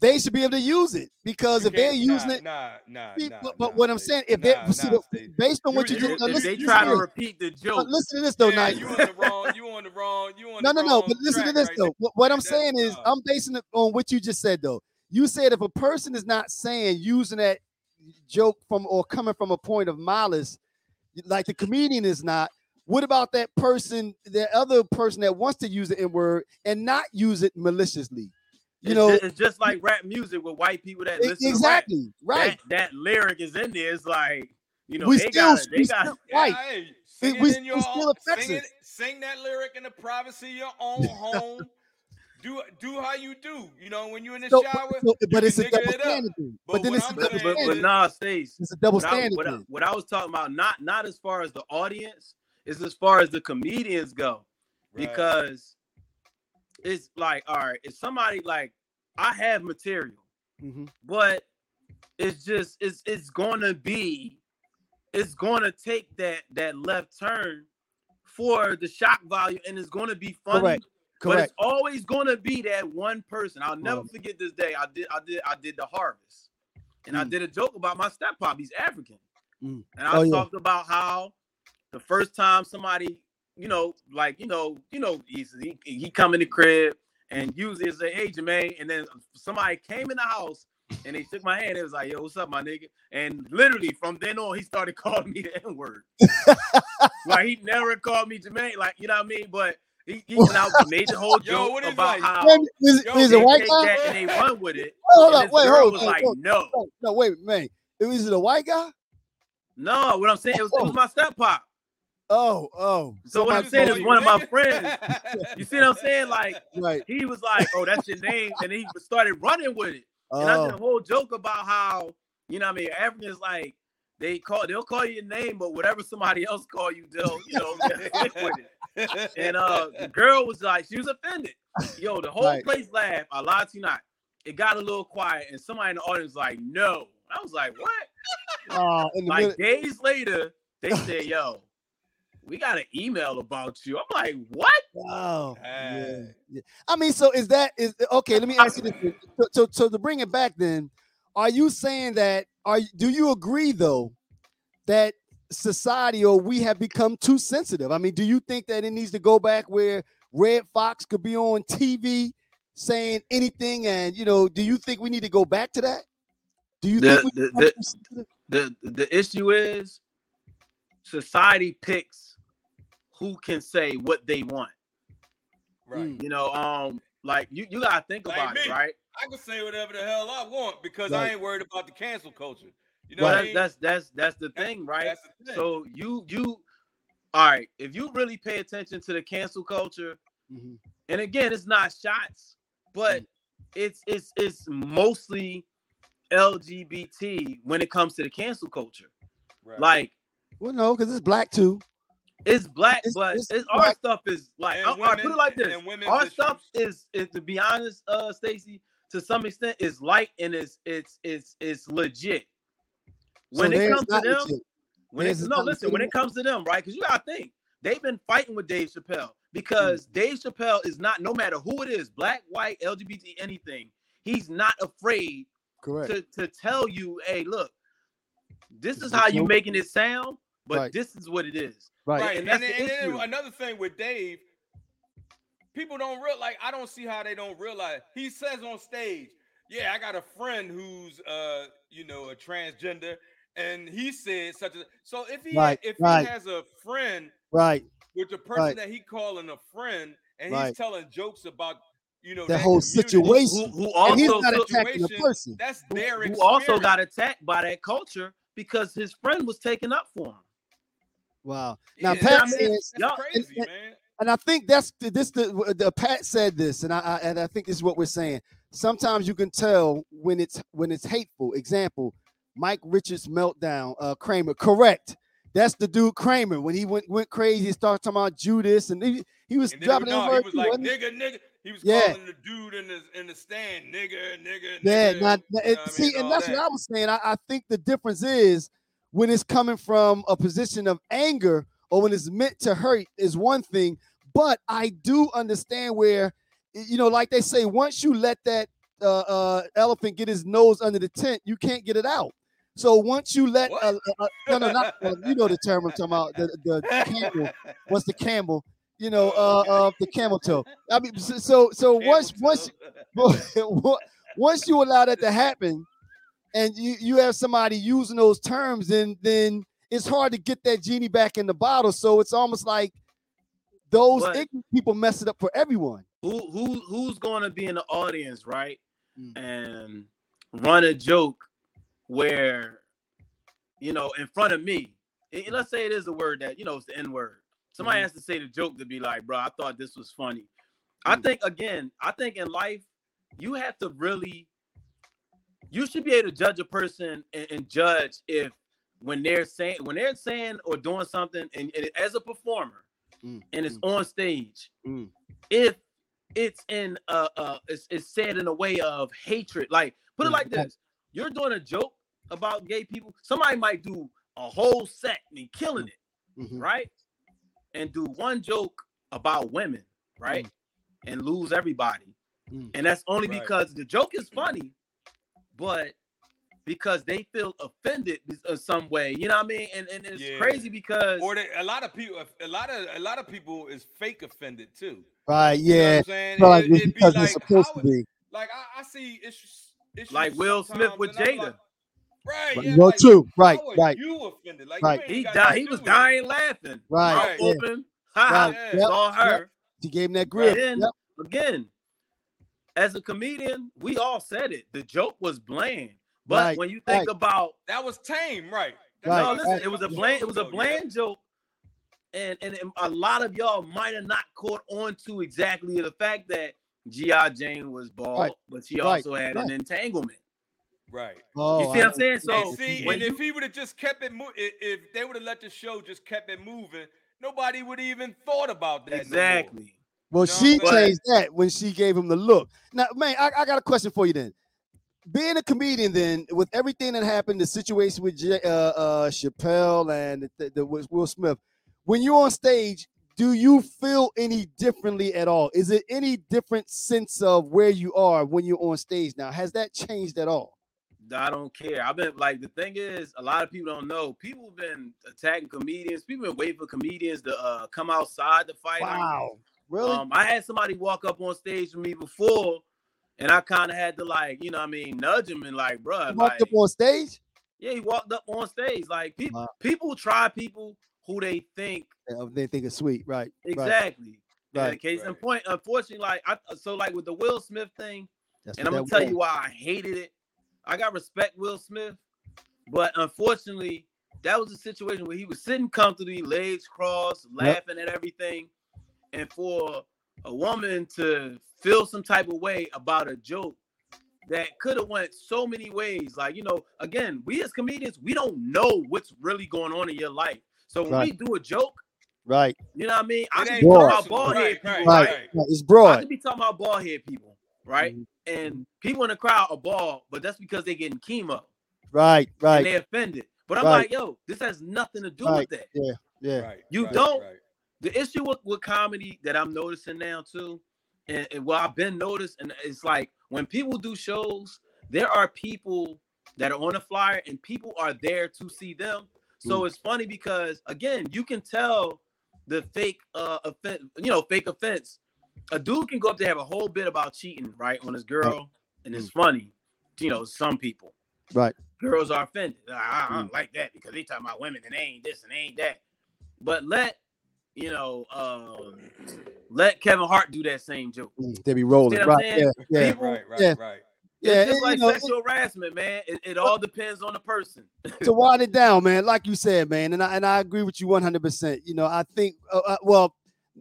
Speaker 1: they should be able to use it because
Speaker 2: You
Speaker 1: if they're using
Speaker 2: nah,
Speaker 1: it,
Speaker 2: Nah, nah,
Speaker 1: see,
Speaker 2: nah,
Speaker 1: but, but
Speaker 2: nah,
Speaker 1: what I'm saying, if
Speaker 2: nah,
Speaker 1: they see,
Speaker 2: nah,
Speaker 1: the- based on what you,
Speaker 2: You-
Speaker 1: just now, listen,
Speaker 4: they
Speaker 1: listen
Speaker 4: try
Speaker 1: to
Speaker 4: to repeat the
Speaker 1: But
Speaker 4: joke,
Speaker 1: listen to this though,
Speaker 2: Yeah,
Speaker 1: Nike.
Speaker 2: you on the wrong. You on the wrong. You on
Speaker 1: No,
Speaker 2: the
Speaker 1: no, no.
Speaker 2: wrong
Speaker 1: But listen to this
Speaker 2: right
Speaker 1: though. What, what I'm saying is,
Speaker 2: tough.
Speaker 1: I'm basing it on what you just said though. You said if a person is not saying using that joke from or coming from a point of malice, like the comedian is not. What about that person, the other person that wants to use the N word and not use it maliciously? You
Speaker 4: it's,
Speaker 1: know,
Speaker 4: ju- it's just like rap music with white people that listen to rap.
Speaker 1: exactly right.
Speaker 4: That, that lyric is in there. It's like you know
Speaker 1: we
Speaker 4: they
Speaker 1: still,
Speaker 4: got they
Speaker 1: we
Speaker 4: got
Speaker 1: still-
Speaker 2: Yeah, hey, sing
Speaker 1: We-
Speaker 2: it
Speaker 1: we-
Speaker 2: in your
Speaker 1: we still
Speaker 2: own,
Speaker 1: affects
Speaker 2: sing, it, sing that lyric in the privacy of your own home. do do how you do. You know, when you're in the
Speaker 1: So,
Speaker 2: shower.
Speaker 1: so-
Speaker 2: you
Speaker 1: but it's a double
Speaker 2: it
Speaker 1: standard thing.
Speaker 2: But
Speaker 1: But then it's a
Speaker 2: I'm
Speaker 4: but,
Speaker 1: double
Speaker 4: but,
Speaker 2: saying
Speaker 4: but
Speaker 1: standard.
Speaker 2: is-
Speaker 4: nah, Stace.
Speaker 1: It's a double
Speaker 4: What I,
Speaker 1: standard
Speaker 4: what, I, what I was talking about, not not as far as the audience, is as far as the comedians go.
Speaker 2: Right.
Speaker 4: Because it's like, all right, if somebody like I have material,
Speaker 1: Mhm.
Speaker 4: but it's just it's it's gonna be it's gonna take that that left turn for the shock value and it's gonna be funny
Speaker 1: Correct.
Speaker 4: but it's always gonna be that one person i'll never
Speaker 1: Right.
Speaker 4: forget this day i did i did i did the harvest and i
Speaker 1: Mm.
Speaker 4: did a joke about my step pop he's african
Speaker 1: Mm.
Speaker 4: and i
Speaker 1: Oh, yeah.
Speaker 4: talked about how the first time somebody you know like you know you know he's, he, he come in the crib and usually say hey Jermaine and then somebody came in the house and they shook my hand. It was like, yo, what's up, my nigga? And literally from then on, he started calling me the N-word. like he never called me Jermaine, like you know what I mean? But he, he and made the whole
Speaker 2: Yo,
Speaker 4: joke
Speaker 2: what is
Speaker 4: about
Speaker 2: like-
Speaker 4: how
Speaker 1: Man, is,
Speaker 2: Yo,
Speaker 1: is
Speaker 4: they
Speaker 1: it white
Speaker 4: take
Speaker 1: guy?
Speaker 4: that and they run with it.
Speaker 1: Hold
Speaker 4: and
Speaker 1: up, wait,
Speaker 4: girl
Speaker 1: hold,
Speaker 4: was
Speaker 1: hold,
Speaker 4: like,
Speaker 1: hold,
Speaker 4: no,
Speaker 1: hold. No, wait, man. Is it a white guy?
Speaker 4: no. What I'm saying, it was, it was oh. my step pop.
Speaker 1: Oh, oh.
Speaker 4: So what I'm saying is one of my friends. You see what I'm saying? Like
Speaker 1: right.
Speaker 4: he was like, "Oh, that's your name," and he started running with it. And I did a
Speaker 1: Oh,
Speaker 4: whole joke about how you know, what I mean, Africans like they call they'll call you your name, but whatever somebody else call you, they'll you know stick with it. And uh, the girl was like, she was offended. Yo, the whole
Speaker 1: Right.
Speaker 4: place laughed. I lied to you not. It got a little quiet, and somebody in the audience was like, "No." I was like, "What?"
Speaker 1: oh,
Speaker 4: Like
Speaker 1: middle-
Speaker 4: days later, they said, "Yo, we got an email about you." I'm like, "What?"
Speaker 1: Oh, yeah,
Speaker 2: Ah.
Speaker 1: yeah. I mean, so is that is okay? Let me ask you this. So, so, so to bring it back, then, are you saying that? Are do you agree though that society or we have become too sensitive? I mean, do you think that it needs to go back where Redd Foxx could be on TV saying anything? And you know, do you think we need to go back to that? Do you
Speaker 4: The-
Speaker 1: think we
Speaker 4: the- the- the the issue is society picks who can say what they want.
Speaker 2: right.
Speaker 4: You know, um, like you you gotta think
Speaker 2: Like
Speaker 4: about it, right?
Speaker 2: I can say whatever the hell I want because I ain't worried about the cancel culture. You know
Speaker 4: Well,
Speaker 2: what I
Speaker 4: that's
Speaker 2: mean?
Speaker 4: that's that's that's the
Speaker 2: That's-
Speaker 4: thing, right?
Speaker 2: The thing.
Speaker 4: So you you all right, if you really pay attention to the cancel culture,
Speaker 1: Mhm.
Speaker 4: and again, it's not shots, but it's it's it's mostly LGBT when it comes to the cancel culture.
Speaker 2: Right.
Speaker 4: Like
Speaker 1: Well, no, because it's black too.
Speaker 4: It's black,
Speaker 1: It's-
Speaker 4: but
Speaker 1: it's
Speaker 4: it's, our stuff is like
Speaker 2: And
Speaker 4: all right, put it like this.
Speaker 2: and women's
Speaker 4: Our
Speaker 2: issues.
Speaker 4: stuff is, is to be honest, uh Stacy, to some extent is light and it's it's it's it's legit. When
Speaker 1: So
Speaker 4: it comes to them,
Speaker 1: legit.
Speaker 4: when
Speaker 1: Theirs
Speaker 4: it,
Speaker 1: is
Speaker 4: no,
Speaker 1: not
Speaker 4: listen, when it comes to them, right? Because you gotta think they've been fighting with Dave Chappelle because Dave Chappelle is not, no matter who it is, black, white, LGBT, anything, he's not afraid
Speaker 1: correct.
Speaker 4: to, to tell you, hey, look, this is how you
Speaker 1: joke.
Speaker 4: making it sound, but
Speaker 1: Right.
Speaker 4: this is what it is.
Speaker 1: Right.
Speaker 2: Right.
Speaker 4: and
Speaker 2: And,
Speaker 4: the
Speaker 2: then, and then another thing with Dave, people don't real like I don't see how they don't realize. He says on stage, "Yeah, I got a friend who's uh, you know, a transgender." And he said such a so if he
Speaker 1: Right,
Speaker 2: if
Speaker 1: right.
Speaker 2: he has a friend
Speaker 1: Right.
Speaker 2: with the person
Speaker 1: Right.
Speaker 2: that he calling a friend and
Speaker 1: Right.
Speaker 2: he's telling jokes about you know
Speaker 1: That whole situation.
Speaker 4: Who, who
Speaker 1: And he's
Speaker 4: also
Speaker 1: not
Speaker 4: so-
Speaker 1: attacking the
Speaker 2: situation,
Speaker 1: person.
Speaker 2: That's
Speaker 4: who,
Speaker 2: their
Speaker 4: who also got attacked by that culture because his friend was taking up for him.
Speaker 1: Wow. Now
Speaker 2: Yeah,
Speaker 1: Pat
Speaker 4: I mean,
Speaker 1: says,
Speaker 2: That's crazy,
Speaker 1: and-
Speaker 2: man.
Speaker 1: and I think that's this the, the Pat said this, and I, I and I think this is what we're saying. Sometimes you can tell when it's when it's hateful. Example, Mike Richards meltdown, uh, Kramer. Correct. That's the dude Kramer when he went went crazy started talking about Judas, and he, he was dropping
Speaker 2: no, he was like nigga, nigga. He was
Speaker 1: Yeah.
Speaker 2: calling the dude in the in the stand, nigga, nigga.
Speaker 1: Yeah,
Speaker 2: nigga,
Speaker 1: not,
Speaker 2: you
Speaker 1: it-
Speaker 2: know what I
Speaker 1: see,
Speaker 2: mean,
Speaker 1: and
Speaker 2: all
Speaker 1: that's
Speaker 2: that.
Speaker 1: what I was saying. I, I think the difference is when it's coming from a position of anger or when it's meant to hurt is one thing. But I do understand where, you know, like they say, once you let that uh, uh, elephant get his nose under the tent, you can't get it out. So once you let, uh, uh, no, no, not uh, you know the term I'm talking about. The the camel, what's the camel? You know, uh, uh, the camel toe. I mean, so so, so once once once you allow that to happen and you, you have somebody using those terms then then it's hard to get that genie back in the bottle so it's almost like those
Speaker 4: But-
Speaker 1: ignorant people mess it up for everyone
Speaker 4: who who who's going to be in the audience, right?
Speaker 1: Mm.
Speaker 4: And run a joke where you know in front of me. and let's say it is a word that you know it's the N word. Somebody
Speaker 1: Mhm.
Speaker 4: has to say the joke to be like, bro, I thought this was funny. I
Speaker 1: Mm.
Speaker 4: think again, I think in life you have to really you should be able to judge a person and, and judge if when they're saying when they're saying or doing something and, and as a performer
Speaker 1: Mm,
Speaker 4: and it's on stage
Speaker 1: Mm.
Speaker 4: if it's in uh uh it's, it's said in a way of hatred like put it
Speaker 1: Mm.
Speaker 4: like this you're doing a joke about gay people somebody might do a whole set and killing it
Speaker 1: Mhm.
Speaker 4: right and do one joke about women right and lose everybody
Speaker 1: Mm.
Speaker 4: and that's only
Speaker 2: Right.
Speaker 4: because the joke is funny but because they feel offended in some way you know what i mean and, and it's
Speaker 2: Yeah.
Speaker 4: crazy because
Speaker 2: Or they, a lot of people, a lot of a lot of people is fake offended too.
Speaker 1: right
Speaker 2: You know what
Speaker 1: yeah
Speaker 2: I'm saying?
Speaker 1: like
Speaker 2: It-
Speaker 1: it's
Speaker 2: it'd be
Speaker 1: because
Speaker 2: like,
Speaker 1: it's supposed
Speaker 2: how
Speaker 1: to be
Speaker 2: Like I, I see issues, issues
Speaker 4: Like Will Smith with Jada.
Speaker 2: like, right?
Speaker 1: Right,
Speaker 2: Yeah,
Speaker 1: well,
Speaker 2: like,
Speaker 1: true, right,
Speaker 2: how
Speaker 1: right.
Speaker 2: You offended? Like
Speaker 1: Right.
Speaker 2: you
Speaker 4: he died he was
Speaker 2: do with it.
Speaker 4: dying laughing
Speaker 1: Right,
Speaker 4: mouth
Speaker 2: yeah.
Speaker 4: open ha,
Speaker 1: Right,
Speaker 2: Yeah.
Speaker 1: yep,
Speaker 4: saw her
Speaker 1: she gave him that grip
Speaker 4: then
Speaker 1: Yep.
Speaker 4: again as a comedian we all said it the joke was bland but
Speaker 1: Right,
Speaker 4: when you think
Speaker 1: right.
Speaker 4: about
Speaker 2: That was tame, right?
Speaker 1: Right,
Speaker 4: no, listen, it was a bland it was a
Speaker 2: Yeah.
Speaker 4: bland joke and and a lot of y'all might have not caught on to exactly the fact that G.I. Jane was bald,
Speaker 1: Right.
Speaker 4: but she
Speaker 1: Right.
Speaker 4: also had an entanglement.
Speaker 2: Right.
Speaker 1: Oh,
Speaker 4: you see what
Speaker 1: I-
Speaker 4: I'm saying? So
Speaker 2: and see, and
Speaker 4: you-
Speaker 2: if he would have just kept it, moving, if they would have let the show just kept it moving, nobody would have even thought about that. no
Speaker 4: exactly.
Speaker 1: Well,
Speaker 2: No,
Speaker 1: she
Speaker 2: but-
Speaker 1: changed that when she gave him the look. Now, man, I, I got a question for you then. Being a comedian, then, with everything that happened, the situation with J, uh, uh, Chappelle and the, the, the with Will Smith, when you're on stage, do you feel any differently at all? Is it any different sense of where you are when you're on stage now? Has that changed at all?
Speaker 4: I don't care. I've been like the thing is, a lot of people don't know. People have been attacking comedians. People been waiting for comedians to uh, come outside to fight.
Speaker 1: Wow, really?
Speaker 4: Um, I had somebody walk up on stage with me before, and I kind of had to like, you know, what I mean, nudge him and like, bruh,
Speaker 1: You walked
Speaker 4: like,
Speaker 1: up on stage?
Speaker 4: yeah, he walked up on stage. Like people,
Speaker 1: Wow.
Speaker 4: people try people who they think
Speaker 1: Yeah, they think it's sweet, right? right.
Speaker 4: exactly. Yeah,
Speaker 1: Right.
Speaker 4: case in point, unfortunately, like I so like with the Will Smith thing,
Speaker 1: That's
Speaker 4: and I'm gonna tell
Speaker 1: was.
Speaker 4: you why I hated it. I got respect Will Smith, but unfortunately, that was a situation where he was sitting comfortably, legs crossed, laughing at everything, and for a woman to feel some type of way about a joke that could have went so many ways. Like you know, again, we as comedians, we don't know what's really going on in your life. So when
Speaker 1: Right.
Speaker 4: we do a joke,
Speaker 1: Right,
Speaker 4: you know what I mean? I
Speaker 2: It
Speaker 4: could
Speaker 2: ain't
Speaker 4: be talking about
Speaker 2: personal.
Speaker 4: bald head
Speaker 2: Right,
Speaker 4: people,
Speaker 2: right,
Speaker 1: right,
Speaker 4: right?
Speaker 1: right. It's
Speaker 4: I
Speaker 1: broad.
Speaker 4: could be talking about bald head people, right?
Speaker 1: Mhm.
Speaker 4: And people in the crowd are bald, but that's because they're getting chemo
Speaker 1: Right,
Speaker 4: and
Speaker 1: right,
Speaker 4: they offended. But I'm
Speaker 1: Right.
Speaker 4: like, yo, this has nothing to do
Speaker 1: Right.
Speaker 4: with that.
Speaker 1: yeah.
Speaker 2: Right.
Speaker 4: You
Speaker 2: right,
Speaker 4: don't-
Speaker 2: Right.
Speaker 4: The issue with, with comedy that I'm noticing now too, and, and well, I've been noticed, and it's like when people do shows, there are people that are on a flyer and people are there to see them. So
Speaker 1: Mm.
Speaker 4: it's funny because again, you can tell the fake uh offense, you know, fake offense. A dude can go up there have a whole bit about cheating, right, on his girl, and it's mm. funny. You know, some people.
Speaker 1: Right.
Speaker 4: Girls are offended. I, I don't like that because they talking about women and they ain't this and they ain't that. But let you know, um, let Kevin Hart do that same joke.
Speaker 1: Mm, They be rolling.
Speaker 4: See what
Speaker 1: Right. Yeah. Yeah.
Speaker 4: People-
Speaker 2: Right. Right.
Speaker 1: Yeah.
Speaker 2: Right.
Speaker 1: Yeah.
Speaker 4: it's just
Speaker 1: and,
Speaker 4: like
Speaker 1: know,
Speaker 4: sexual harassment, man. It, it all depends on the person.
Speaker 1: to wind it down, man, like you said, man, and I and I agree with you 100. percent You know, I think, uh, uh, well,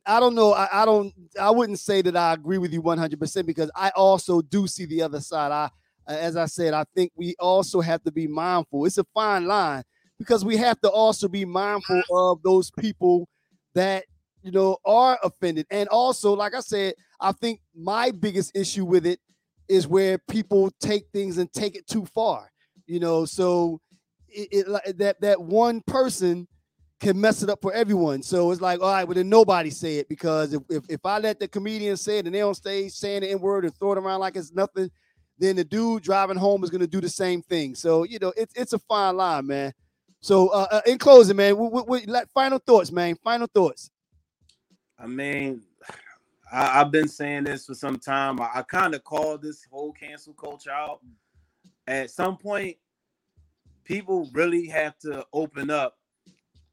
Speaker 1: I don't know, I, I don't, I wouldn't say that I agree with you 100 percent because I also do see the other side. I, as I said, I think we also have to be mindful. It's a fine line because we have to also be mindful of those people that you know are offended, and also, like I said, I think my biggest issue with it is where people take things and take it too far you know? So it, it that that one person can mess it up for everyone. So it's like all right well then nobody say it because if, if, if i let the comedian say it and they on stage saying the n-word and throw it around like it's nothing then the dude driving home is to do the same thing. So you know it's it's a fine line man so uh, uh, in closing man we, we, we, final thoughts man final thoughts
Speaker 4: I mean, I, I've been saying this for some time. I, I kind of call this whole cancel culture out. At some point, people really have to open up.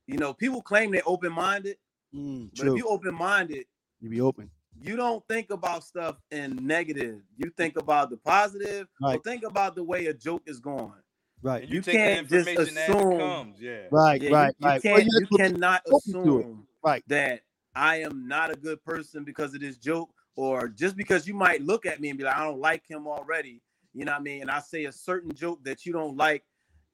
Speaker 4: You know, people claim they're open minded,
Speaker 1: Mm,
Speaker 4: but if you open minded,
Speaker 1: you be open
Speaker 4: you don't think about stuff in negative. You think about the positive.
Speaker 1: Right.
Speaker 4: think about the way a joke is going.
Speaker 1: Right
Speaker 2: And you,
Speaker 4: You
Speaker 2: take
Speaker 4: can't
Speaker 2: the
Speaker 4: just
Speaker 2: information as
Speaker 4: assume-
Speaker 2: it comes. Yeah.
Speaker 1: right
Speaker 4: Yeah,
Speaker 1: right
Speaker 4: you,
Speaker 1: right Well,
Speaker 4: can't.
Speaker 1: you
Speaker 4: You
Speaker 1: have to be
Speaker 4: cannot
Speaker 1: open to it.
Speaker 4: assume
Speaker 1: Right.
Speaker 4: that I am not a good person because of this joke, or just because you might look at me and be like, I don't like him already. You know what I mean? And I say a certain joke that you don't like,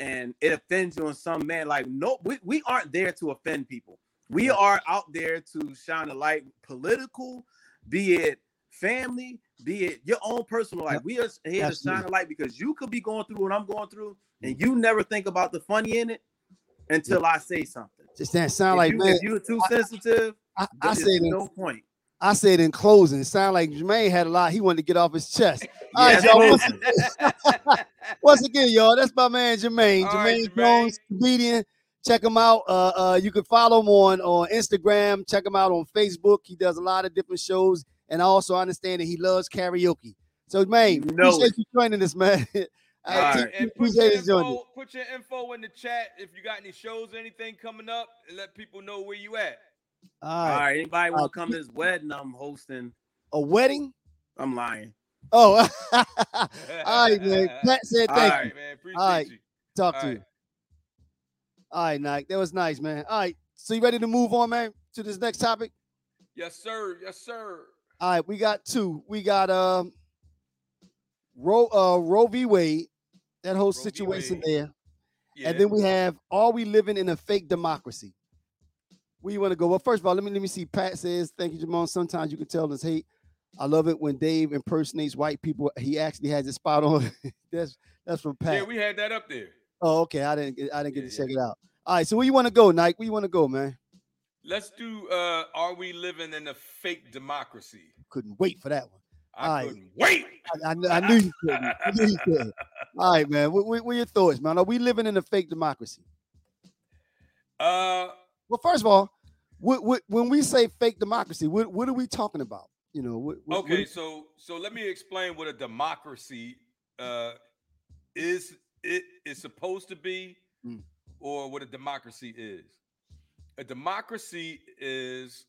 Speaker 4: and it offends you in some man. Like, no, we, we aren't there to offend people. We
Speaker 1: Right.
Speaker 4: are out there to shine a light, political, be it family, be it your own personal life.
Speaker 1: Yep.
Speaker 4: We are here to shine a light because you could be going through what I'm going through, and you never think about the funny in it until I say something.
Speaker 1: just that sound
Speaker 4: If
Speaker 1: like
Speaker 4: you,
Speaker 1: man
Speaker 4: if you're too sensitive,
Speaker 1: I, I said in,
Speaker 4: no point.
Speaker 1: I said in closing, it sounded like Jermaine had a lot he wanted to get off his chest. All right, y'all. Once, again, y'all, that's my man Jermaine.
Speaker 2: All
Speaker 1: Jermaine
Speaker 2: right, Jermaine.
Speaker 1: Jones, comedian. Check him out. Uh, uh, you can follow him on on Instagram. Check him out on Facebook. He does a lot of different shows, and I also understand that he loves karaoke. So, man,
Speaker 4: You know
Speaker 1: appreciate
Speaker 4: it.
Speaker 1: you joining us, man.
Speaker 4: All
Speaker 1: I
Speaker 4: right.
Speaker 2: And put your,
Speaker 1: appreciate his joining.
Speaker 2: info, put your info in the chat if you got any shows or anything coming up, and let people know where you at.
Speaker 1: All
Speaker 4: All
Speaker 1: right,
Speaker 4: right, anybody want
Speaker 1: Uh,
Speaker 4: to come to this wedding I'm hosting?
Speaker 1: a wedding.
Speaker 4: I'm lying.
Speaker 1: Oh, all right, man. Pat said
Speaker 4: All
Speaker 1: thank
Speaker 4: right.
Speaker 1: you.
Speaker 2: man. Appreciate
Speaker 1: All right.
Speaker 2: you.
Speaker 1: Talk
Speaker 2: All
Speaker 1: to
Speaker 2: right.
Speaker 1: you. All right, Nike. That was nice, man. All right. So you ready to move on, man, to this next topic?
Speaker 2: Yes, sir. Yes, sir.
Speaker 1: All right, we got two. We got um Roe uh Roe v. Wade, that whole
Speaker 2: Roe
Speaker 1: situation there.
Speaker 2: Yeah.
Speaker 1: And then we have are we living in a fake democracy? Where you want to go? Well, first of all, let me let me see. Pat says, thank you, Jamon. Sometimes you can tell us hate. I love it when Dave impersonates white people. He actually has it spot on. that's that's from Pat.
Speaker 2: yeah, we had that up there.
Speaker 1: oh, okay. I didn't I didn't get
Speaker 2: Yeah,
Speaker 1: to check it out. All right, so where you want to go, Nike? Where you want to go, man?
Speaker 2: Let's do uh are we living in a fake democracy?
Speaker 1: Couldn't wait for that one.
Speaker 2: I
Speaker 1: All right.
Speaker 2: couldn't wait.
Speaker 1: I, I, I knew you couldn't. I knew you couldn't. All right, man. What, what, what are your thoughts, man? Are we living in a fake democracy?
Speaker 2: Uh
Speaker 1: Well, first of all, what, what, when we say fake democracy, what, what are we talking about? You know, what,
Speaker 2: okay, so so let me explain what a democracy uh is it is supposed to be
Speaker 1: Mm.
Speaker 2: or what a democracy is. A democracy is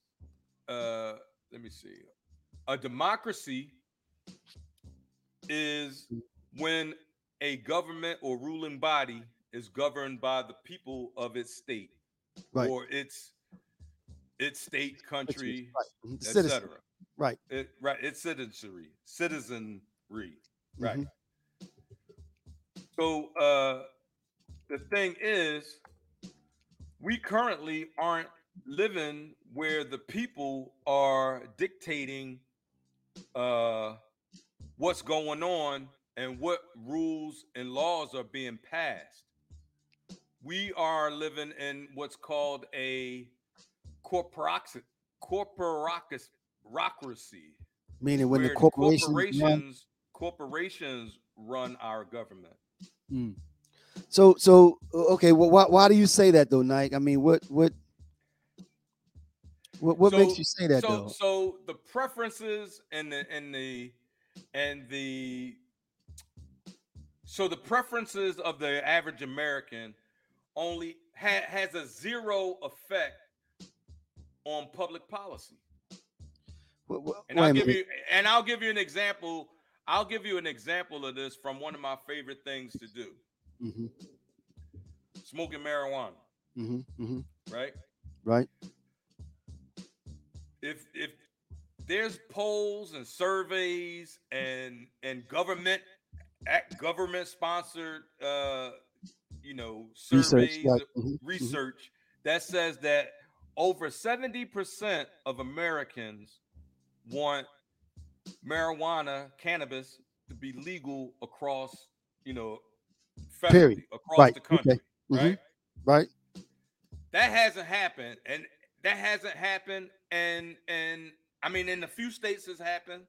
Speaker 2: uh let me see. A democracy is when a government or ruling body is governed by the people of its state
Speaker 1: Right.
Speaker 2: or its its state, country,
Speaker 1: right. mhm,
Speaker 2: etc.
Speaker 1: right.
Speaker 2: It, right. It's citizenry, citizenry. Right.
Speaker 1: mhm.
Speaker 2: So uh, the thing is, we currently aren't living where the people are dictating uh, what's going on and what rules and laws are being passed. We are living in what's called a corporocracy,
Speaker 1: Meaning when the corporations, run-
Speaker 2: corporations corporations run our government.
Speaker 1: Mm. So, so okay. Well, why, why do you say that though, Nike? I mean, what, what, what, what makes you say that
Speaker 2: so
Speaker 1: though?
Speaker 2: so the preferences and the and the and the so the preferences of the average American only ha- has a zero effect on public policy. And I'll give you and I'll give you an example. I'll give you an example of this from one of my favorite things to do:
Speaker 1: Mhm,
Speaker 2: smoking marijuana.
Speaker 1: mhm, mhm.
Speaker 2: Right?
Speaker 1: Right.
Speaker 2: if if there's polls and surveys and and government at government sponsored uh you know
Speaker 1: Research.
Speaker 2: surveys
Speaker 1: Right. mhm, mhm.
Speaker 2: research that says that over 70% of Americans want marijuana cannabis to be legal across you know
Speaker 1: Period.
Speaker 2: across
Speaker 1: Right,
Speaker 2: the
Speaker 1: okay,
Speaker 2: country
Speaker 1: mhm.
Speaker 2: right
Speaker 1: Right.
Speaker 2: that hasn't happened and that hasn't happened and and i mean in a few states has happened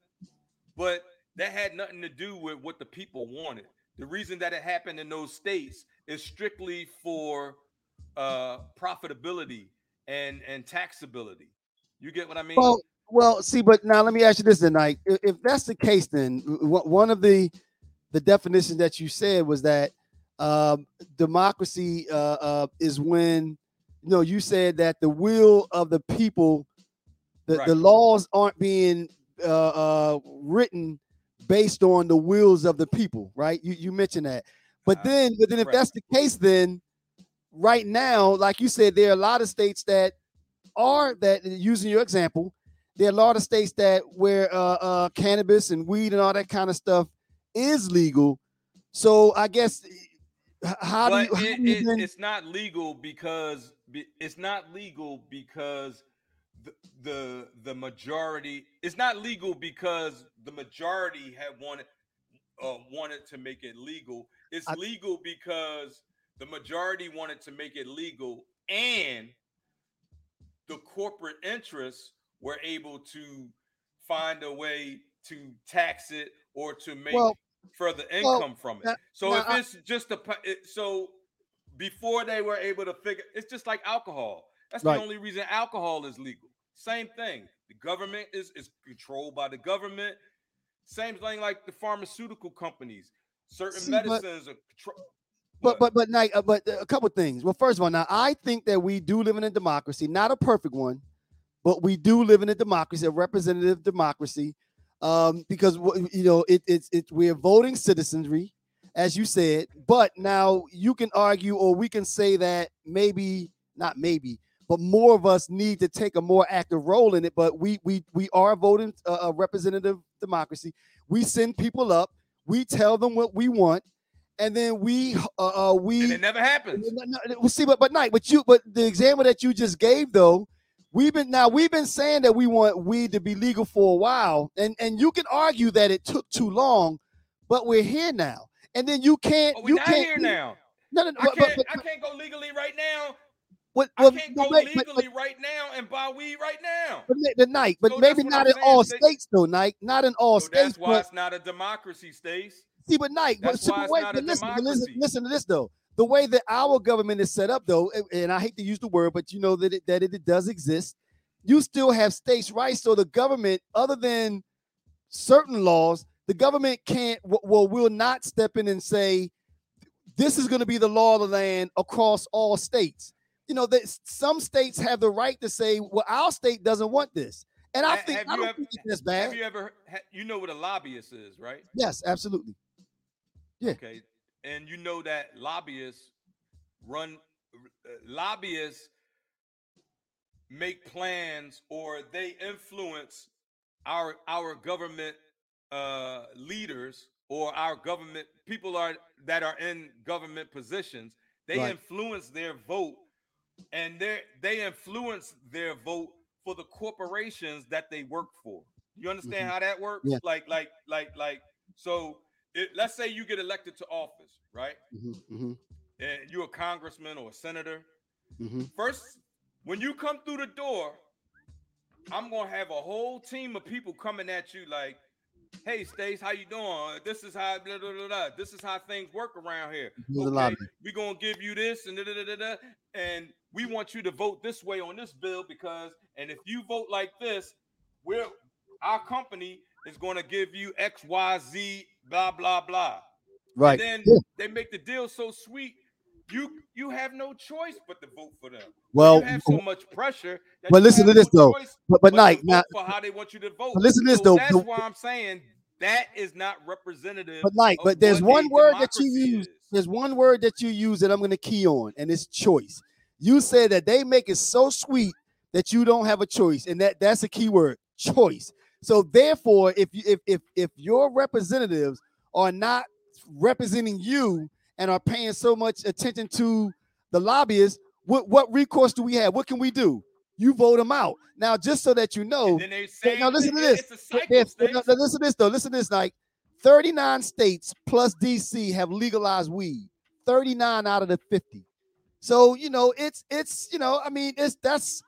Speaker 2: but that had nothing to do with what the people wanted the reason that it happened in those states is strictly for uh profitability and and taxability you get what i mean
Speaker 1: Well, well, see, but now let me ask you this tonight. If, if that's the case, then one of the the definitions that you said was that um, democracy uh, uh, is when you know you said that the will of the people, the, the laws aren't being uh, uh, written based on the wills of the people, right? You you mentioned that, but
Speaker 2: Uh,
Speaker 1: then but then if
Speaker 2: right.
Speaker 1: that's the case, then right now, like you said, there are a lot of states that are that using your example, there are a lot of states that where uh, uh, cannabis and weed and all that kind of stuff is legal. So I guess how do
Speaker 2: but
Speaker 1: you? How
Speaker 2: it,
Speaker 1: do you
Speaker 2: it-
Speaker 1: then-
Speaker 2: it's not legal because it's not legal because the, the the majority it's not legal because the majority had wanted uh, wanted to make it legal it's
Speaker 1: I-
Speaker 2: legal because the majority wanted to make it legal and the corporate interests were able to find a way to tax it or to make
Speaker 1: Well,
Speaker 2: further
Speaker 1: well,
Speaker 2: income from it.
Speaker 1: now-
Speaker 2: so
Speaker 1: now
Speaker 2: if
Speaker 1: I-
Speaker 2: it's just a it, so before they were able to figure it's just like alcohol. That's
Speaker 1: Right.
Speaker 2: the only reason alcohol is legal. Same thing. The government is is controlled by the government. Same thing like the pharmaceutical companies. Certain
Speaker 1: See, but-
Speaker 2: medicines are control-
Speaker 1: But but but like uh, but a couple things. Well, first of all, now I think that we do live in a democracy, not a perfect one, but we do live in a democracy, a representative democracy, um, because you know it, it's it we're voting citizenry, as you said. But now you can argue, or we can say that maybe not maybe, but more of us need to take a more active role in it. But we we we are voting uh, a representative democracy. We send people up. We tell them what we want, and then we uh, uh we
Speaker 2: And it never happens.
Speaker 1: no, see, but but night, but you, but the example that you just gave though, we've been now we've been saying that we want weed to be legal for a while, and and you can argue that it took too long, but we're here now, and then you can't
Speaker 2: But we're
Speaker 1: you
Speaker 2: not
Speaker 1: can't
Speaker 2: here now.
Speaker 1: No, no, no,
Speaker 2: I
Speaker 1: but, but,
Speaker 2: can't,
Speaker 1: but,
Speaker 2: I can't go legally right now.
Speaker 1: what,
Speaker 2: I can't go
Speaker 1: but-
Speaker 2: legally right now and buy weed right now.
Speaker 1: but, but, the night, but
Speaker 2: So
Speaker 1: maybe not
Speaker 2: I'm
Speaker 1: in all states though, night, not in all
Speaker 2: So
Speaker 1: states.
Speaker 2: that's why it's not a democracy, Stace.
Speaker 1: see, but night, but,
Speaker 2: why
Speaker 1: wait, but listen, listen, listen to this though. The way that our government is set up, though, and- I hate to use the word, but you know that it, that it does exist. You still have states' rights, so the government, other than certain laws, the government can't, well, will not step in and say, this is going to be the law of the land across all states. You know, that some states have the right to say, well, our state doesn't want this. And I think
Speaker 2: have
Speaker 1: I
Speaker 2: you
Speaker 1: don't
Speaker 2: ever-
Speaker 1: think it's
Speaker 2: Have you ever, you know what a lobbyist is, right?
Speaker 1: Yes, absolutely. Yeah.
Speaker 2: Okay. And you know that lobbyists run, uh, lobbyists make plans or they influence our our government uh, leaders or our government people are that are in government positions. They
Speaker 1: Right.
Speaker 2: influence their vote, and they they influence their vote for the corporations that they work for. You understand
Speaker 1: Mhm.
Speaker 2: how that works?
Speaker 1: Yeah.
Speaker 2: Like like like like so. It, let's say you get elected to office, right?
Speaker 1: hmm hmm
Speaker 2: And you're a congressman or a senator.
Speaker 1: hmm
Speaker 2: First, when you come through the door, I'm gonna have a whole team of people coming at you like, "Hey, Stace, how you doing? This is how blah, blah, blah, this is how things work around here. Okay, we're gonna give you this and da, da, da, da, and we want you to vote this way on this bill because, and if you vote like this, we're our company is gonna give you X, Y, Z, blah, blah, blah.
Speaker 1: Right.
Speaker 2: And then
Speaker 1: Yeah.
Speaker 2: they make the deal so sweet, you you have no choice but to vote for them.
Speaker 1: Well,
Speaker 2: you have so much pressure. That
Speaker 1: but listen to this,
Speaker 2: no
Speaker 1: though. but but night now.
Speaker 2: for how they want you to vote.
Speaker 1: But listen to this
Speaker 2: So
Speaker 1: though.
Speaker 2: That's why I'm saying that is not representative.
Speaker 1: But night, but there's one word that you use. There's one word that you use that I'm going to key on, and it's choice. You said that they make it so sweet that you don't have a choice, and that that's a key word, choice. So therefore, if you if if if your representatives are not representing you and are paying so much attention to the lobbyists, what what recourse do we have? What can we do? You vote them out. Now, just so that you know,
Speaker 2: And they say,
Speaker 1: now listen to this.
Speaker 2: It's a
Speaker 1: But
Speaker 2: cycle.
Speaker 1: there's-
Speaker 2: Stace.
Speaker 1: no, no, listen to this though. Listen to this. Like 39 states plus DC have legalized weed. 39 out of the 50. So you know, it's it's you know, I mean, it's that's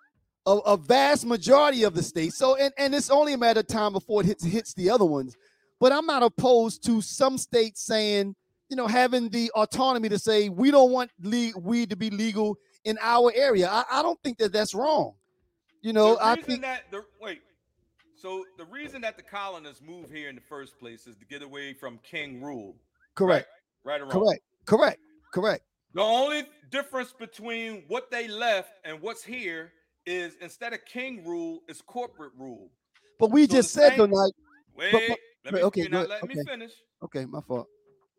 Speaker 1: a, a vast majority of the states. So and, and it's only a matter of time before it hits hits the other ones. But I'm not opposed to some states saying, you know, having the autonomy to say we don't want le- weed to be legal in our area. I, I don't think that that's wrong. You know, I think
Speaker 2: that the wait. So the reason that the colonists moved here in the first place is to get away from king rule.
Speaker 1: correct,
Speaker 2: Right or wrong?
Speaker 1: correct, correct, correct.
Speaker 2: The only difference between what they left and what's here is instead of king rule, it's corporate rule.
Speaker 1: But we
Speaker 2: So
Speaker 1: just said
Speaker 2: same-
Speaker 1: like,
Speaker 2: Wait,
Speaker 1: but-
Speaker 2: let me
Speaker 1: okay,
Speaker 2: not
Speaker 1: good,
Speaker 2: letting me finish.
Speaker 1: okay, my fault.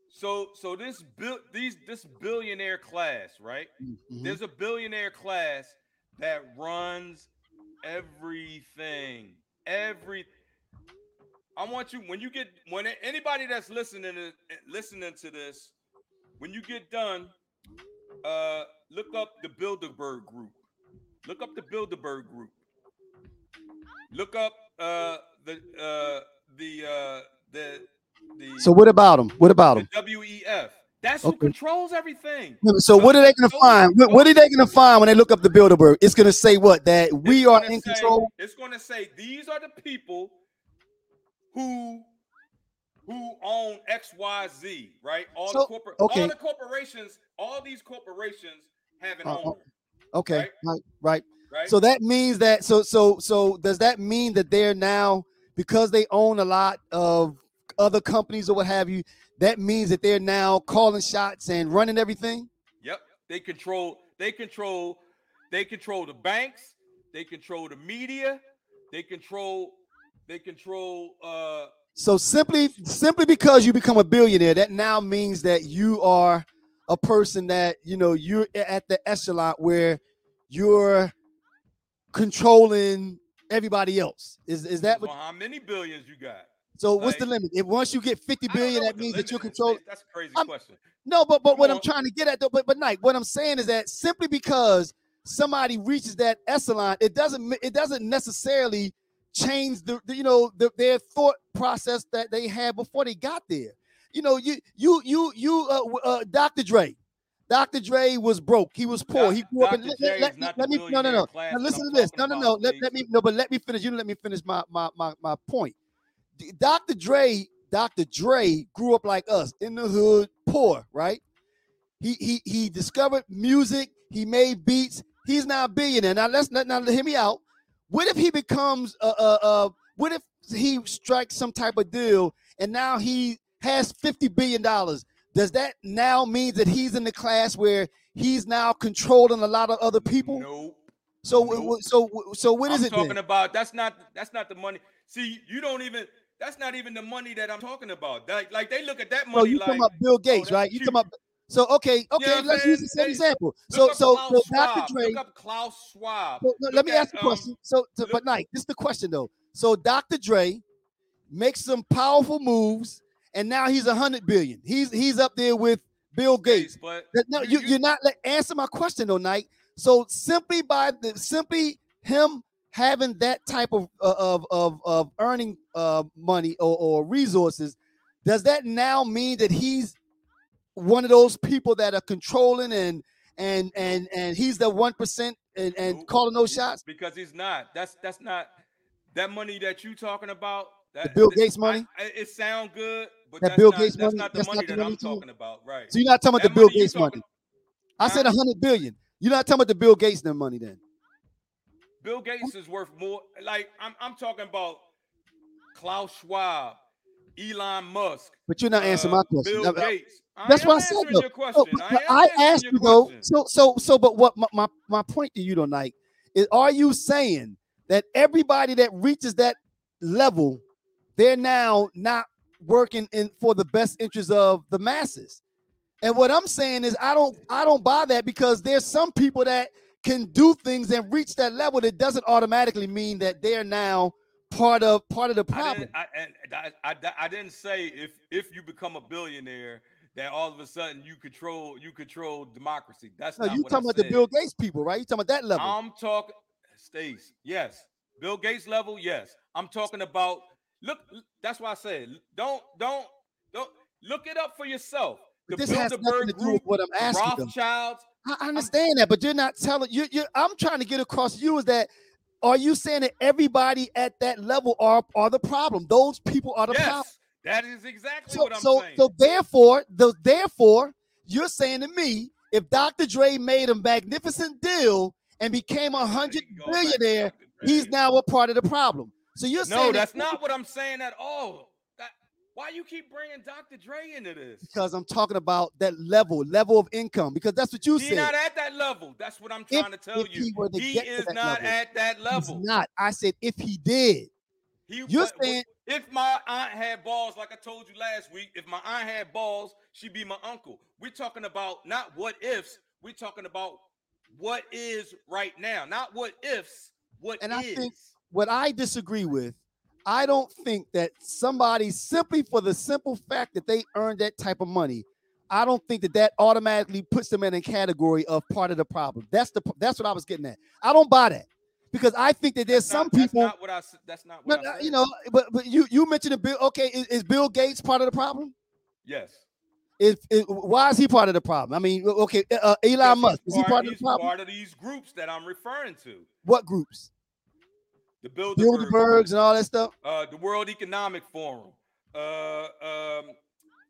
Speaker 2: So so this bill these this billionaire class, right?
Speaker 1: Mhm.
Speaker 2: There's a billionaire class that runs everything. Every I want you when you get when anybody that's listening to listening to this, when you get done, uh look up the Bilderberg group. Look up the Bilderberg group. Look up uh the uh the uh the the
Speaker 1: So what about them? What about them?
Speaker 2: the WEF. That's who
Speaker 1: Okay.
Speaker 2: controls everything.
Speaker 1: So what are they going to find? What, what are they going to find when they look up the Bilderberg? It's going to say what that we are in
Speaker 2: say-
Speaker 1: control.
Speaker 2: It's going to say these are the people who who own X, Y, Z, right? All
Speaker 1: So,
Speaker 2: the corporate,
Speaker 1: okay.
Speaker 2: all the corporations, all these corporations have an
Speaker 1: Uh, uh,
Speaker 2: owner,
Speaker 1: Okay,
Speaker 2: right?
Speaker 1: right, right.
Speaker 2: right?
Speaker 1: So that means that so so so does that mean that they're now because they own a lot of other companies or what have you? That means that they're now calling shots and running everything.
Speaker 2: yep, they control. They control. They control the banks. They control the media. They control. They control. uh
Speaker 1: So simply simply because you become a billionaire, that now means that you are a person that you know you're at the echelon where you're controlling everybody else. Is is that
Speaker 2: Well,
Speaker 1: what?
Speaker 2: how many billions you got?
Speaker 1: So what's the limit? If once you get 50
Speaker 2: I don't
Speaker 1: billion, that means that you're controlling.
Speaker 2: That's a crazy
Speaker 1: I'm-
Speaker 2: question.
Speaker 1: No, but but what I'm trying to get at though, but but Nike, what I'm saying is that simply because somebody reaches that echelon, it doesn't it doesn't necessarily change the, the you know the, their thought process that they had before they got there. You know, you you you you uh, uh Dr. Dre. Dr. Dre was broke. He was poor. He grew up in.
Speaker 2: Dr.
Speaker 1: Let, let- let let
Speaker 2: the
Speaker 1: me no no no. Now listen to this. No no no. Let, let me no, but let me finish. You let me finish my my my my point. Dr. Dre, Dr. Dre grew up like us in the hood, poor, right? He he he discovered music. He made beats. He's now a billionaire. Now let's now, now hear me out. What if he becomes uh uh uh? What if he strikes some type of deal and now he has fifty billion dollars? Does that now mean that he's in the class where he's now controlling a lot of other people?
Speaker 2: Nope.
Speaker 1: So
Speaker 2: Nope.
Speaker 1: so so what is
Speaker 2: I'm
Speaker 1: it
Speaker 2: talking
Speaker 1: then?
Speaker 2: about that's not that's not the money. See, you don't even that's not even the money that I'm talking about. Like, like they look at that money
Speaker 1: you
Speaker 2: like
Speaker 1: talking about Bill Gates,
Speaker 2: that's
Speaker 1: right? You talking about so okay, okay, let's use the same
Speaker 2: They-
Speaker 1: example. So so so Dr. Dre.
Speaker 2: Look up Klaus Schwab.
Speaker 1: so, no, let me
Speaker 2: at,
Speaker 1: ask the
Speaker 2: um,
Speaker 1: question. So to,
Speaker 2: look-
Speaker 1: but Nike, this is the question though. So Dr. Dre makes some powerful moves, and now he's a hundred billion. He's he's up there with Bill Gates.
Speaker 2: but
Speaker 1: No, you,
Speaker 2: you-
Speaker 1: you're not let, answer my question though, Knight. So simply by the simply him having that type of uh, of of, of earning uh, money or, or resources, does that now mean that he's one of those people that are controlling and and and and he's the one percent and, and calling those shots?
Speaker 2: because he's not. That's that's not that money that you're talking about. That
Speaker 1: Bill Gates money?
Speaker 2: I- it sound good, but
Speaker 1: That Bill
Speaker 2: not,
Speaker 1: Gates
Speaker 2: that's
Speaker 1: money?
Speaker 2: not the
Speaker 1: That's
Speaker 2: money
Speaker 1: not the
Speaker 2: that
Speaker 1: money
Speaker 2: I'm talking about, right?
Speaker 1: So you're not talking about
Speaker 2: That
Speaker 1: the Bill Gates
Speaker 2: talking-
Speaker 1: money. I said a hundred billion. You're not talking about the Bill Gates then money then.
Speaker 2: Bill Gates is worth more. Like I'm, I'm talking about Klaus Schwab, Elon Musk.
Speaker 1: But you're not answering my
Speaker 2: uh,
Speaker 1: question.
Speaker 2: Bill Gates.
Speaker 1: That's what I said, though.
Speaker 2: Your question.
Speaker 1: but
Speaker 2: I,
Speaker 1: I asked you though. So so so but what my, my my point to you tonight is are you saying that everybody that reaches that level, they're now not working in for the best interest of the masses? And what I'm saying is I don't I don't buy that because there's some people that can do things and reach that level that doesn't automatically mean that they're now part of part of the
Speaker 2: I
Speaker 1: problem.
Speaker 2: didn't, I, and I, I, I didn't say if if you become a billionaire that all of a sudden you control you control democracy. That's
Speaker 1: No,
Speaker 2: not
Speaker 1: you talking
Speaker 2: I
Speaker 1: about the. Bill Gates people, right? You talking about that level.
Speaker 2: I'm talking, Stace. Yes, Bill Gates level. Yes, I'm talking about. Look, that's why I said don't don't don't look it up for yourself. The
Speaker 1: this has nothing to do with
Speaker 2: Group,
Speaker 1: what I'm asking.
Speaker 2: Rothschilds.
Speaker 1: I I understand that, but you're not telling you. You, I'm trying to get across to you is that are you saying that everybody at that level are are the problem? Those people are the problem.
Speaker 2: That is exactly
Speaker 1: So
Speaker 2: what I'm
Speaker 1: so
Speaker 2: saying.
Speaker 1: so therefore, the therefore you're saying to me if Dr. Dre made a magnificent deal and became a hundred billionaire, he's now a part of the problem. So you're saying
Speaker 2: No,
Speaker 1: that-
Speaker 2: that's not what I'm saying at all. That, why you keep bringing Dr. Dre into this?
Speaker 1: because I'm talking about that level, level of income, because that's what you
Speaker 2: He's
Speaker 1: said.
Speaker 2: He's not at that level. That's what I'm trying to tell
Speaker 1: if
Speaker 2: you.
Speaker 1: he were to
Speaker 2: He
Speaker 1: get to
Speaker 2: is
Speaker 1: that
Speaker 2: not
Speaker 1: level,
Speaker 2: at that
Speaker 1: He's
Speaker 2: level.
Speaker 1: not. I said if he did.
Speaker 2: He,
Speaker 1: You're
Speaker 2: but-
Speaker 1: saying-
Speaker 2: if my aunt had balls, like I told you last week, if my aunt had balls, she'd be my uncle. We're talking about not what ifs. We're talking about what is right now, not what ifs. What
Speaker 1: And I think- What I disagree with, I don't think that somebody simply for the simple fact that they earned that type of money, I don't think that that automatically puts them in a category of part of the problem. That's the that's what I was getting at. I don't buy that because I think that there's
Speaker 2: That's
Speaker 1: some
Speaker 2: not- that's
Speaker 1: people.
Speaker 2: not what I. That's not
Speaker 1: No,
Speaker 2: what I
Speaker 1: no,
Speaker 2: said.
Speaker 1: you know, but but you you mentioned a Bill. Okay, is, is Bill Gates part of the problem?
Speaker 2: Yes.
Speaker 1: Is, is why is he part of the problem? I mean, okay, uh, Elon Musk is he part of the problem?
Speaker 2: part of these groups that I'm referring to.
Speaker 1: What groups?
Speaker 2: The Bilderberg,
Speaker 1: Bilderbergs and all that stuff.
Speaker 2: uh, the World Economic Forum, uh, um,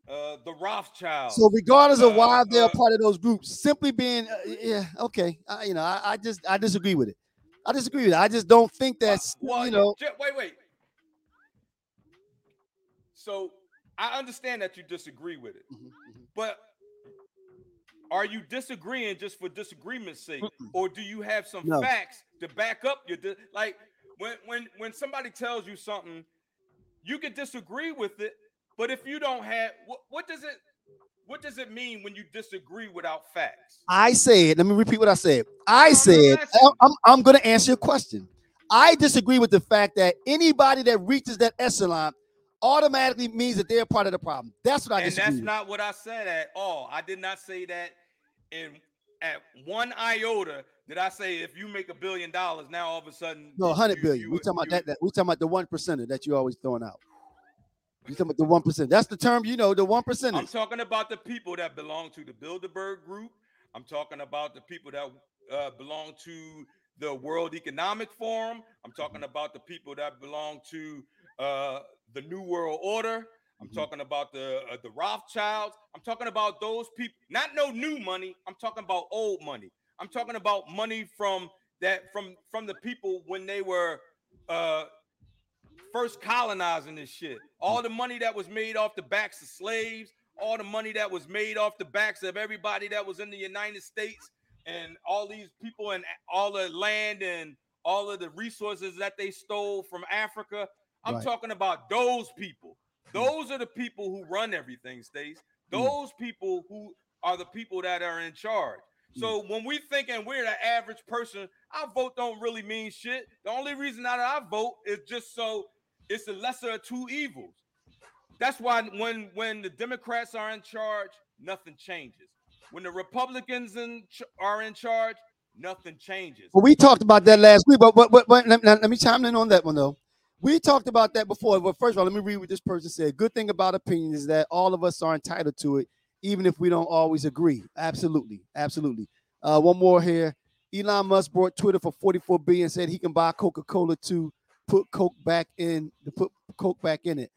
Speaker 2: uh, the Rothschilds.
Speaker 1: So regardless of why
Speaker 2: Uh,
Speaker 1: they're
Speaker 2: uh,
Speaker 1: part of those groups, simply being uh, yeah, okay, I, you know, I, I just I disagree with it. I disagree with it. I just don't think that's
Speaker 2: Well,
Speaker 1: you know.
Speaker 2: wait, wait. So I understand that you disagree with it,
Speaker 1: Mhm, mhm.
Speaker 2: but are you disagreeing just for disagreement's sake,
Speaker 1: Mm-mm.
Speaker 2: or do you have some
Speaker 1: No.
Speaker 2: facts to back up your di- like when when when somebody tells you something, you can disagree with it, but if you don't have what, what does it what does it mean when you disagree without facts?
Speaker 1: I said, let me repeat what I said. I
Speaker 2: I'm
Speaker 1: said I'm, I'm going to answer your question. I disagree with the fact that anybody that reaches that echelon automatically means that they're part of the problem. That's what I
Speaker 2: and
Speaker 1: disagree.
Speaker 2: that's
Speaker 1: with.
Speaker 2: not what I said at all. I did not say that in at one iota did I say if you make a billion dollars now all of a sudden
Speaker 1: no,
Speaker 2: hundred billion.
Speaker 1: hundred
Speaker 2: you- you-
Speaker 1: We're talking about that, that. We're talking about the one percenter that you always throwing out. You're talking about the one percent. That's the term, you know, the one
Speaker 2: I'm talking about the people that belong to the Bilderberg Group. I'm talking about the people that uh, belong to the World Economic Forum. I'm talking about the people that belong to uh, the New World Order. I'm
Speaker 1: Mhm.
Speaker 2: talking about the uh, the Rothschilds. I'm talking about those people. Not no new money. I'm talking about old money. I'm talking about money from that from from the people when they were uh, first colonizing this shit. All the money that was made off the backs of slaves, all the money that was made off the backs of everybody that was in the United States, and all these people and all the land and all of the resources that they stole from Africa. I'm
Speaker 1: Right.
Speaker 2: talking about those people. Those are the people who run everything, Stace.
Speaker 1: Mm.
Speaker 2: Those people who are the people that are in charge. So when we thinking we're the average person, our vote don't really mean shit. The only reason that I vote is just so it's the lesser of two evils. That's why when when the Democrats are in charge, nothing changes. When the Republicans in ch- are in charge, nothing changes.
Speaker 1: Well, we talked about that last week, but but, but, but let, let me chime in on that one though. We talked about that before. But first of all, let me read what this person said. Good thing about opinion is that all of us are entitled to it, even if we don't always agree. Absolutely, absolutely. Uh, one more here. Elon Musk bought Twitter for 44 billion. Said he can buy Coca-Cola to put Coke back in to put Coke back in it.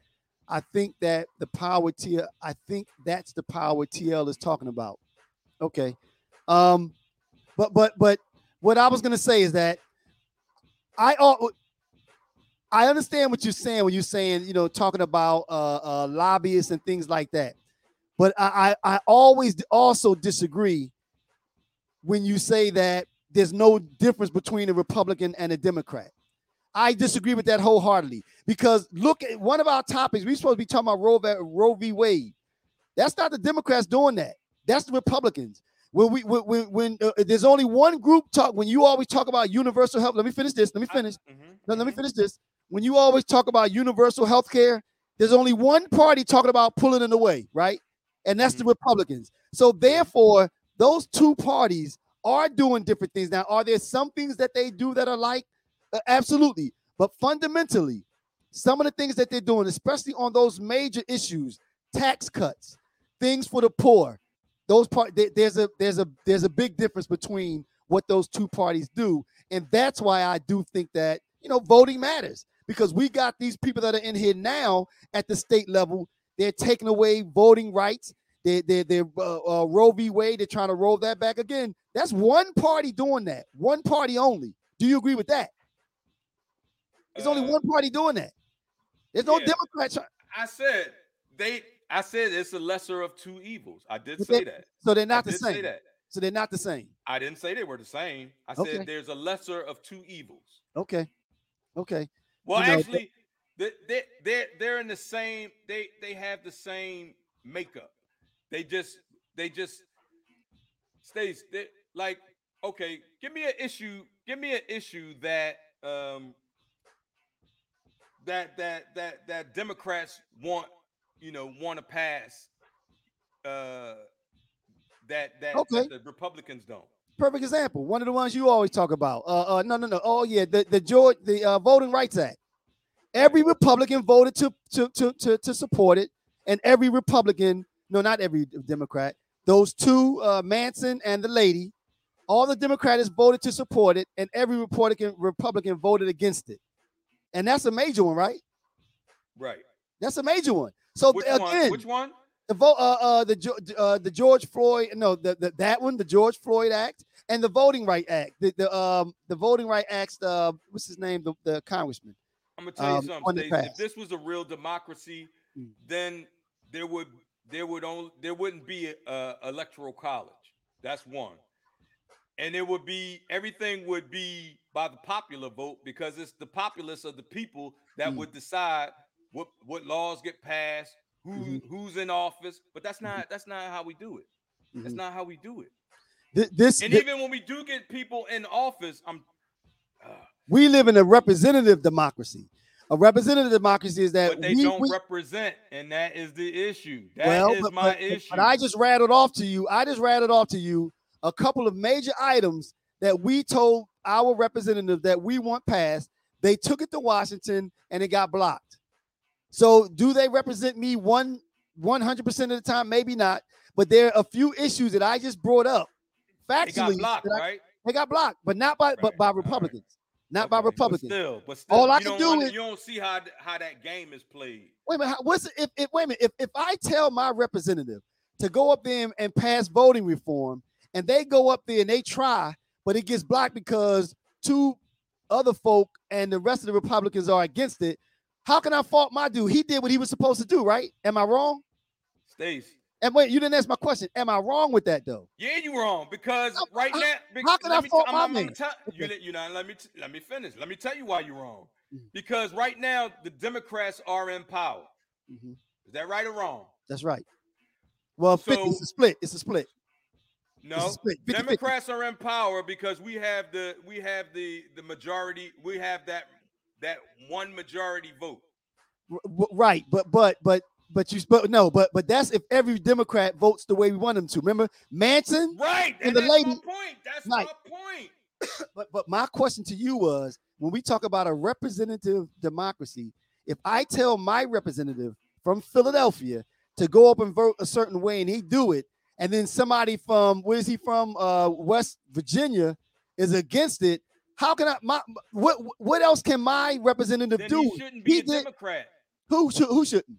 Speaker 1: I think that the power TL. I think that's the power TL is talking about. Okay. Um, but but but what I was gonna say is that I al- I understand what you're saying when you're saying you know talking about uh, uh, lobbyists and things like that, but I, I I always also disagree when you say that there's no difference between a Republican and a Democrat. I disagree with that wholeheartedly because look at one of our topics. We're supposed to be talking about Roe, v- Roe v. Wade. That's not the Democrats doing that. That's the Republicans. When we when when, uh, there's only one group talk when you always talk about universal health. Let me finish this. Let me finish.
Speaker 2: Mhm,
Speaker 1: No, let me
Speaker 2: mhm.
Speaker 1: finish this. When you always talk about universal health care, there's only one party talking about pulling it away, right? And that's the Republicans. So therefore, those two parties are doing different things. Now, are there some things that they do that are like? Uh, absolutely. But fundamentally, some of the things that they're doing, especially on those major issues, tax cuts, things for the poor, those part there- there's a there's a there's a big difference between what those two parties do. And that's why I do think that you know voting matters because we got these people that are in here now at the state level. They're taking away voting rights. They they they're uh, uh, Roe v. Wade. They're trying to roll that back again. That's one party doing that. One party only. Do you agree with that? There's only
Speaker 2: Uh,
Speaker 1: one party doing that. There's no
Speaker 2: yeah.
Speaker 1: Democrats.
Speaker 2: I said they. I said it's a lesser of two evils. I did say
Speaker 1: they-
Speaker 2: that.
Speaker 1: So they're
Speaker 2: I
Speaker 1: not the
Speaker 2: did say
Speaker 1: same.
Speaker 2: that.
Speaker 1: So they're not the same.
Speaker 2: I didn't say they were the same. I
Speaker 1: Okay.
Speaker 2: said there's a lesser of two evils.
Speaker 1: Okay. Okay.
Speaker 2: Well,
Speaker 1: You know,
Speaker 2: actually, they they they're, they're in the same. They they have the same makeup. They just they just stays they, like okay. Give me an issue. Give me an issue that um that that that that Democrats want you know want to pass. Uh, that that,
Speaker 1: Okay.
Speaker 2: that the Republicans don't.
Speaker 1: Perfect example. One of the ones you always talk about. Uh, uh no, no, no. Oh yeah, the the George the uh, Voting Rights Act. Every Republican voted to to to to, to support it, and every Republican, no, not every Democrat. Those two, uh, Manchin and the lady, all the Democrats voted to support it, and every Republican Republican voted against it. And that's a major one, right?
Speaker 2: Right.
Speaker 1: That's a major one. So
Speaker 2: Which
Speaker 1: again,
Speaker 2: one? Which one?
Speaker 1: The vote, uh, uh, the uh, the George Floyd, no, the, the that one, the George Floyd Act, and the Voting Right Act, the the um the Voting Right Act, uh, what's his name, the, the congressman.
Speaker 2: I'm gonna tell
Speaker 1: um,
Speaker 2: you
Speaker 1: on
Speaker 2: something.
Speaker 1: the
Speaker 2: If this was a real democracy,
Speaker 1: Mm.
Speaker 2: then there would there would only there wouldn't be a, a electoral college. That's one, and it would be everything would be by the popular vote because it's the populace of the people that
Speaker 1: Mm.
Speaker 2: would decide what what laws get passed, who
Speaker 1: Mhm.
Speaker 2: who's in office. But that's not that's not how we do it. That's
Speaker 1: Mhm.
Speaker 2: not how we do it.
Speaker 1: Th- This,
Speaker 2: And
Speaker 1: thi-
Speaker 2: even when we do get people in office, I'm uh,
Speaker 1: we live in a representative democracy. A representative democracy is that
Speaker 2: but they
Speaker 1: we,
Speaker 2: don't
Speaker 1: we-
Speaker 2: represent, and that is the issue. That is
Speaker 1: well, but,
Speaker 2: my
Speaker 1: but-
Speaker 2: issue.
Speaker 1: but I just rattled off to you. I just rattled off to you a couple of major items that we told our representative that we want passed. They took it to Washington and it got blocked. So, do they represent me one one hundred percent of the time? Maybe not. But there are a few issues that I just brought up. Factually, they
Speaker 2: got blocked,
Speaker 1: I-
Speaker 2: right?
Speaker 1: they got blocked, but not by but by
Speaker 2: all right.
Speaker 1: Republicans, not by
Speaker 2: Okay, but
Speaker 1: Republicans.
Speaker 2: Still, but still,
Speaker 1: All I can do
Speaker 2: under-
Speaker 1: is-
Speaker 2: you don't see how how that game is played.
Speaker 1: Wait a minute. how- What's if, if wait a minute? If, if I tell my representative to go up there and, and pass voting reform, and they go up there and they try, but it gets blocked because two other folk and the rest of the Republicans are against it. How can I fault my dude? He did what he was supposed to do, right? Am I wrong?
Speaker 2: Stace.
Speaker 1: And wait, you didn't ask my question. Am I wrong with that though?
Speaker 2: Yeah, you're wrong because
Speaker 1: How-
Speaker 2: right
Speaker 1: how-
Speaker 2: now. bec-
Speaker 1: how can I
Speaker 2: t-
Speaker 1: fault
Speaker 2: I'm-
Speaker 1: my
Speaker 2: I'm-
Speaker 1: man?
Speaker 2: tell- you, you know, let me t- let me finish. Let me tell you why you're wrong.
Speaker 1: Mhm.
Speaker 2: Because right now the Democrats are in power. Is that right or wrong?
Speaker 1: That's right. Well, 50, it's a split. It's a split. It's a
Speaker 2: No.
Speaker 1: split. 50, 50.
Speaker 2: Democrats are in power because we have the we have the the majority. We have that that one majority vote.
Speaker 1: Right but but but but you but no but but that's if every democrat votes the way we want them to remember Manchin
Speaker 2: Right.
Speaker 1: And
Speaker 2: And,
Speaker 1: the
Speaker 2: that's
Speaker 1: lady-
Speaker 2: my point. That's
Speaker 1: Right.
Speaker 2: my point.
Speaker 1: but but my question to you was when we talk about a representative democracy if i tell my representative from philadelphia to go up and vote a certain way and he do it and then somebody from where is he from uh west virginia is against it how can i my what what else can my representative
Speaker 2: Then
Speaker 1: do
Speaker 2: he shouldn't be
Speaker 1: He
Speaker 2: a
Speaker 1: did-
Speaker 2: Democrat.
Speaker 1: who should who shouldn't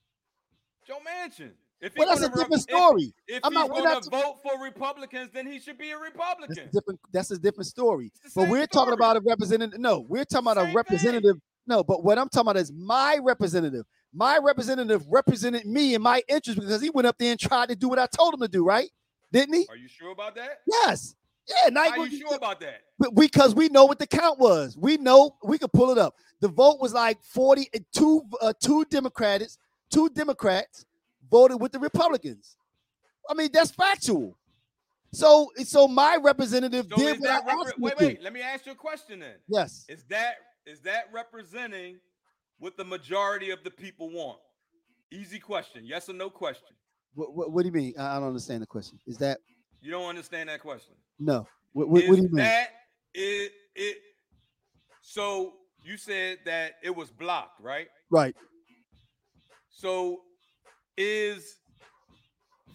Speaker 2: Joe Manchin. If
Speaker 1: well that's a
Speaker 2: rep-
Speaker 1: different
Speaker 2: if-
Speaker 1: story
Speaker 2: If,
Speaker 1: I'm
Speaker 2: he's
Speaker 1: not-
Speaker 2: going
Speaker 1: not-
Speaker 2: to vote for Republicans, then he should be a
Speaker 1: That's
Speaker 2: Republican.
Speaker 1: a different. That's a different story. But we're talking about a representative. No, we're talking about
Speaker 2: Same
Speaker 1: a
Speaker 2: thing.
Speaker 1: representative. No, but what I'm talking about is my representative. My representative represented me and my interest because he went up there and tried to do what I told him to do. Right? Didn't he?
Speaker 2: Are you sure about that?
Speaker 1: Yes. Yeah. Now
Speaker 2: Are you sure about that?
Speaker 1: because we know what the count was. We know we could pull it up. The vote was like 40, uh, two, uh, two Democrats, two Democrats voted with the Republicans. I mean, that's factual. So, so my representative
Speaker 2: So
Speaker 1: did what I
Speaker 2: that
Speaker 1: asked
Speaker 2: repre- wait, wait. Let me ask you a question then.
Speaker 1: Yes.
Speaker 2: Is that is that representing what the majority of the people want? Easy question. Yes or no question.
Speaker 1: What, what, what do you mean? I don't understand the question. Is that
Speaker 2: You don't understand that question.
Speaker 1: no? What, what, what do you mean?
Speaker 2: That it it. So you said that it was blocked, right?
Speaker 1: right.
Speaker 2: So is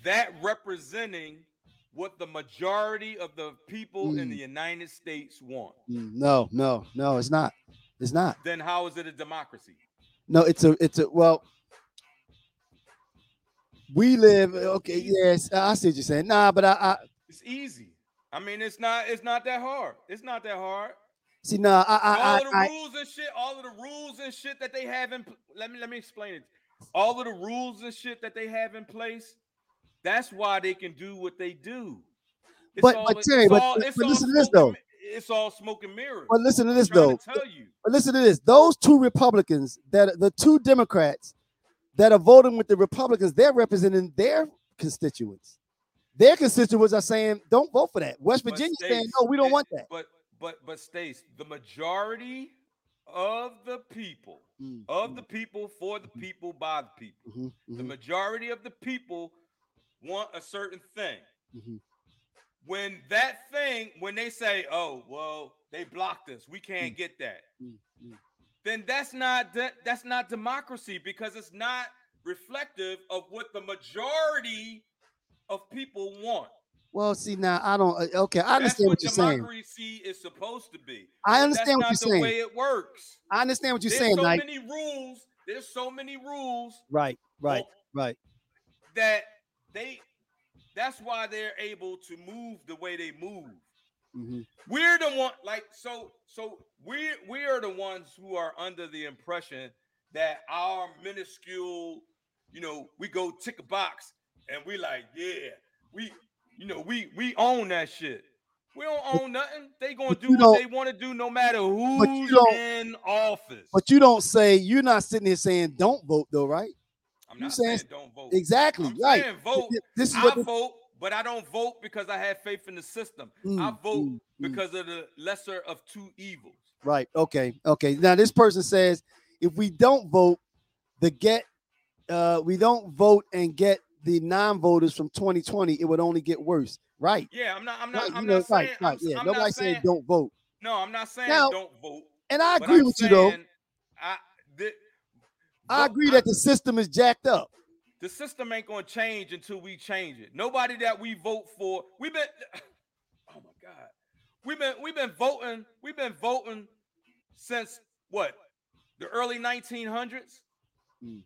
Speaker 2: that representing what the majority of the people in
Speaker 1: Mm.
Speaker 2: the United States want?
Speaker 1: Mm, No, no, no. It's not. It's not.
Speaker 2: Then how is it a democracy?
Speaker 1: No, it's a. It's a. Well, we live. Okay. Yes, I see what you're saying. Nah, but I, I
Speaker 2: It's easy. I mean, it's not. It's not that hard. It's not that hard.
Speaker 1: see. Nah, I, I,
Speaker 2: all of the
Speaker 1: I, I,
Speaker 2: rules and shit. All of the rules and shit that they have in. Let me let me explain it. All of the rules and shit that they have in place. That's why they can do what they do. It's
Speaker 1: But-
Speaker 2: all-
Speaker 1: but
Speaker 2: it's
Speaker 1: Terry, but-
Speaker 2: all-
Speaker 1: but listen to this, though.
Speaker 2: It's all smoke and mirrors.
Speaker 1: but listen to this though.
Speaker 2: to tell you.
Speaker 1: But listen to this. Those two Republicans that the two Democrats that are voting with the Republicans, they're representing their constituents. Their constituents are saying, "Don't vote for that." West Virginia
Speaker 2: Stace,
Speaker 1: saying, "No, we don't
Speaker 2: it-
Speaker 1: want that."
Speaker 2: But but but Stace, the majority of the people,
Speaker 1: Mm,
Speaker 2: of the people, for the people, by the people.
Speaker 1: mhm,
Speaker 2: The
Speaker 1: mhm,
Speaker 2: majority of the people want a certain thing.
Speaker 1: mhm.
Speaker 2: When that thing, when they say, "Oh, well, they blocked us, we can't get that,"
Speaker 1: Mm, mm.
Speaker 2: Then that's not de- that's not democracy because it's not reflective of what the majority of people want.
Speaker 1: Well, see now, I don't. uh, Okay, I
Speaker 2: That's
Speaker 1: understand
Speaker 2: what
Speaker 1: what you're saying.
Speaker 2: democracy is supposed to be.
Speaker 1: I understand what you're
Speaker 2: not
Speaker 1: saying.
Speaker 2: the way it works.
Speaker 1: I understand what you're saying.
Speaker 2: There's
Speaker 1: saying,
Speaker 2: so
Speaker 1: like
Speaker 2: many rules. There's so many rules
Speaker 1: right, right,
Speaker 2: well,
Speaker 1: right.
Speaker 2: that they. That's why they're able to move the way they move.
Speaker 1: Mhm.
Speaker 2: We're the one, like so. So we we are the ones who are under the impression that our minuscule, you know, we go tick a box and we like, yeah, we, you know, we we own that shit. We don't own nothing. They gonna do what they want to do, no matter who's in office.
Speaker 1: But you don't say you're not sitting here saying don't vote though, right?
Speaker 2: I'm
Speaker 1: you
Speaker 2: not
Speaker 1: saying-
Speaker 2: saying, don't vote.
Speaker 1: Exactly,
Speaker 2: I'm
Speaker 1: right.
Speaker 2: vote.
Speaker 1: This is
Speaker 2: I
Speaker 1: what.
Speaker 2: vote, but I don't vote because I have faith in the system. I
Speaker 1: Mm,
Speaker 2: vote
Speaker 1: mm, mm.
Speaker 2: because of the lesser of two evils.
Speaker 1: Right. Okay. Okay. Now this person says if we don't vote, the get uh we don't vote and get the non-voters from 2020, it would only get worse. Right.
Speaker 2: Yeah, I'm not. I'm not.
Speaker 1: right.
Speaker 2: I'm
Speaker 1: you know,
Speaker 2: not
Speaker 1: right,
Speaker 2: I'm,
Speaker 1: right. Yeah.
Speaker 2: I'm
Speaker 1: Nobody saying
Speaker 2: saying.
Speaker 1: don't vote.
Speaker 2: No, I'm not saying
Speaker 1: Now-
Speaker 2: don't vote.
Speaker 1: And I agree
Speaker 2: I'm
Speaker 1: with you though.
Speaker 2: I,
Speaker 1: I agree that the system is jacked up.
Speaker 2: The system ain't gonna change until we change it. Nobody that we vote for, we've been. Oh my God, we've been we've been voting. We've been voting since what the early 1900s.
Speaker 1: Mm.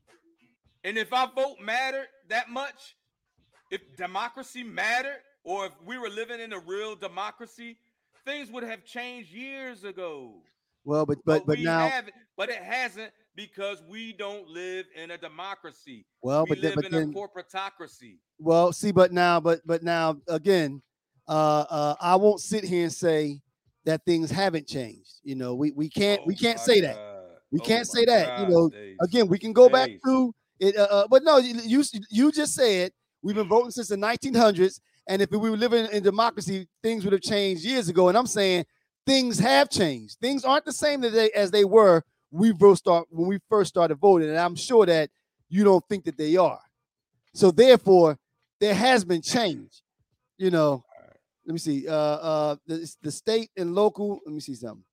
Speaker 2: And if our vote mattered that much, if democracy mattered, or if we were living in a real democracy, things would have changed years ago.
Speaker 1: Well, but but but
Speaker 2: we
Speaker 1: now
Speaker 2: but it hasn't because we don't live in a democracy.
Speaker 1: well,
Speaker 2: we
Speaker 1: but then,
Speaker 2: live
Speaker 1: but
Speaker 2: in
Speaker 1: then
Speaker 2: a corporatocracy.
Speaker 1: well, see, but now, but but now again, uh uh I won't sit here and say that things haven't changed. You know, we we can't we
Speaker 2: Oh
Speaker 1: can't
Speaker 2: my
Speaker 1: say that. We
Speaker 2: Oh
Speaker 1: can't
Speaker 2: my
Speaker 1: say that, you know,
Speaker 2: Stace.
Speaker 1: Again, we can go back through it. Uh, uh, but no, you, you you just said we've been voting since the 1900s, and if we were living in democracy, things would have changed years ago. And I'm saying things have changed. Things aren't the same today as they were we first start when we first started voting, and I'm sure that you don't think that they are. So therefore, there has been change. You know, let me see. Uh, uh, the, the state and local. Let me see something.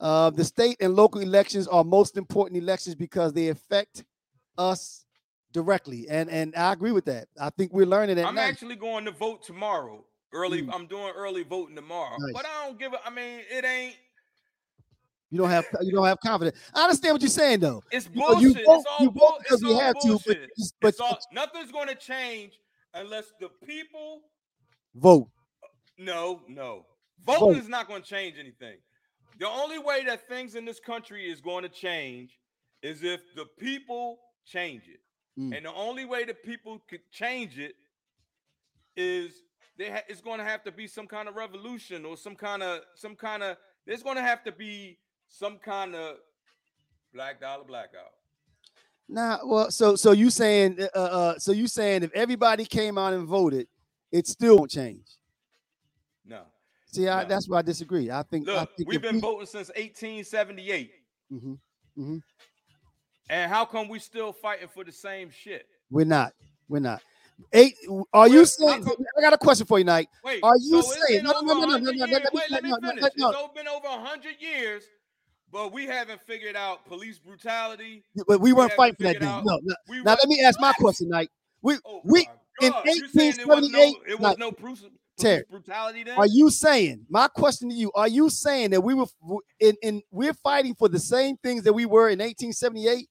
Speaker 1: Uh, the state and local elections are most important elections because they affect us directly, and and I agree with that. I think we're learning that
Speaker 2: I'm
Speaker 1: now.
Speaker 2: actually going to vote tomorrow. Early,
Speaker 1: Mm.
Speaker 2: I'm doing early voting tomorrow.
Speaker 1: Nice.
Speaker 2: But I don't give a. I mean, it ain't.
Speaker 1: You don't have you don't have confidence. I understand what you're saying though.
Speaker 2: It's
Speaker 1: You know,
Speaker 2: bullshit.
Speaker 1: you vote,
Speaker 2: it's all
Speaker 1: you vote because
Speaker 2: all
Speaker 1: have to,
Speaker 2: bullshit.
Speaker 1: but, it's- but
Speaker 2: It's all, nothing's going to change unless the people.
Speaker 1: vote.
Speaker 2: No, no. Voting
Speaker 1: Vote.
Speaker 2: is not going to change anything. The only way that things in this country is going to change is if the people change it.
Speaker 1: Mm.
Speaker 2: And the only way the people could change it is they ha- it's going to have to be some kind of revolution or some kind of some kind of there's going to have to be some kind of black dollar blackout.
Speaker 1: Nah, well, so so you saying uh, uh so you saying if everybody came out and voted, it still won't change.
Speaker 2: No.
Speaker 1: See, I,
Speaker 2: No.
Speaker 1: that's why I disagree. I think I think
Speaker 2: we've been
Speaker 1: we-
Speaker 2: voting since 1878.
Speaker 1: Mm-hmm, mm-hmm.
Speaker 2: And how come we still fighting for the same shit?
Speaker 1: We're not. We're not. Eight. Are you saying? I got a question for you, Knight.
Speaker 2: Wait,
Speaker 1: Are you
Speaker 2: so
Speaker 1: saying-
Speaker 2: been
Speaker 1: no, no,
Speaker 2: over
Speaker 1: no, no, no,
Speaker 2: 100
Speaker 1: no, no,
Speaker 2: years-
Speaker 1: let me-
Speaker 2: Wait, let me
Speaker 1: no, no,
Speaker 2: finish.
Speaker 1: let- no.
Speaker 2: It's been over 100 years, but we haven't figured out police brutality.
Speaker 1: But we weren't fighting for that
Speaker 2: out-
Speaker 1: No, no.
Speaker 2: We
Speaker 1: Now let me ask my question, Knight. We
Speaker 2: Oh
Speaker 1: we in
Speaker 2: God, you saying there was no,
Speaker 1: 1878
Speaker 2: it no police, police
Speaker 1: Terry,
Speaker 2: brutality then?
Speaker 1: Are you saying my question to you? Are you saying that we were in, in we're fighting for the same things that we were in 1878?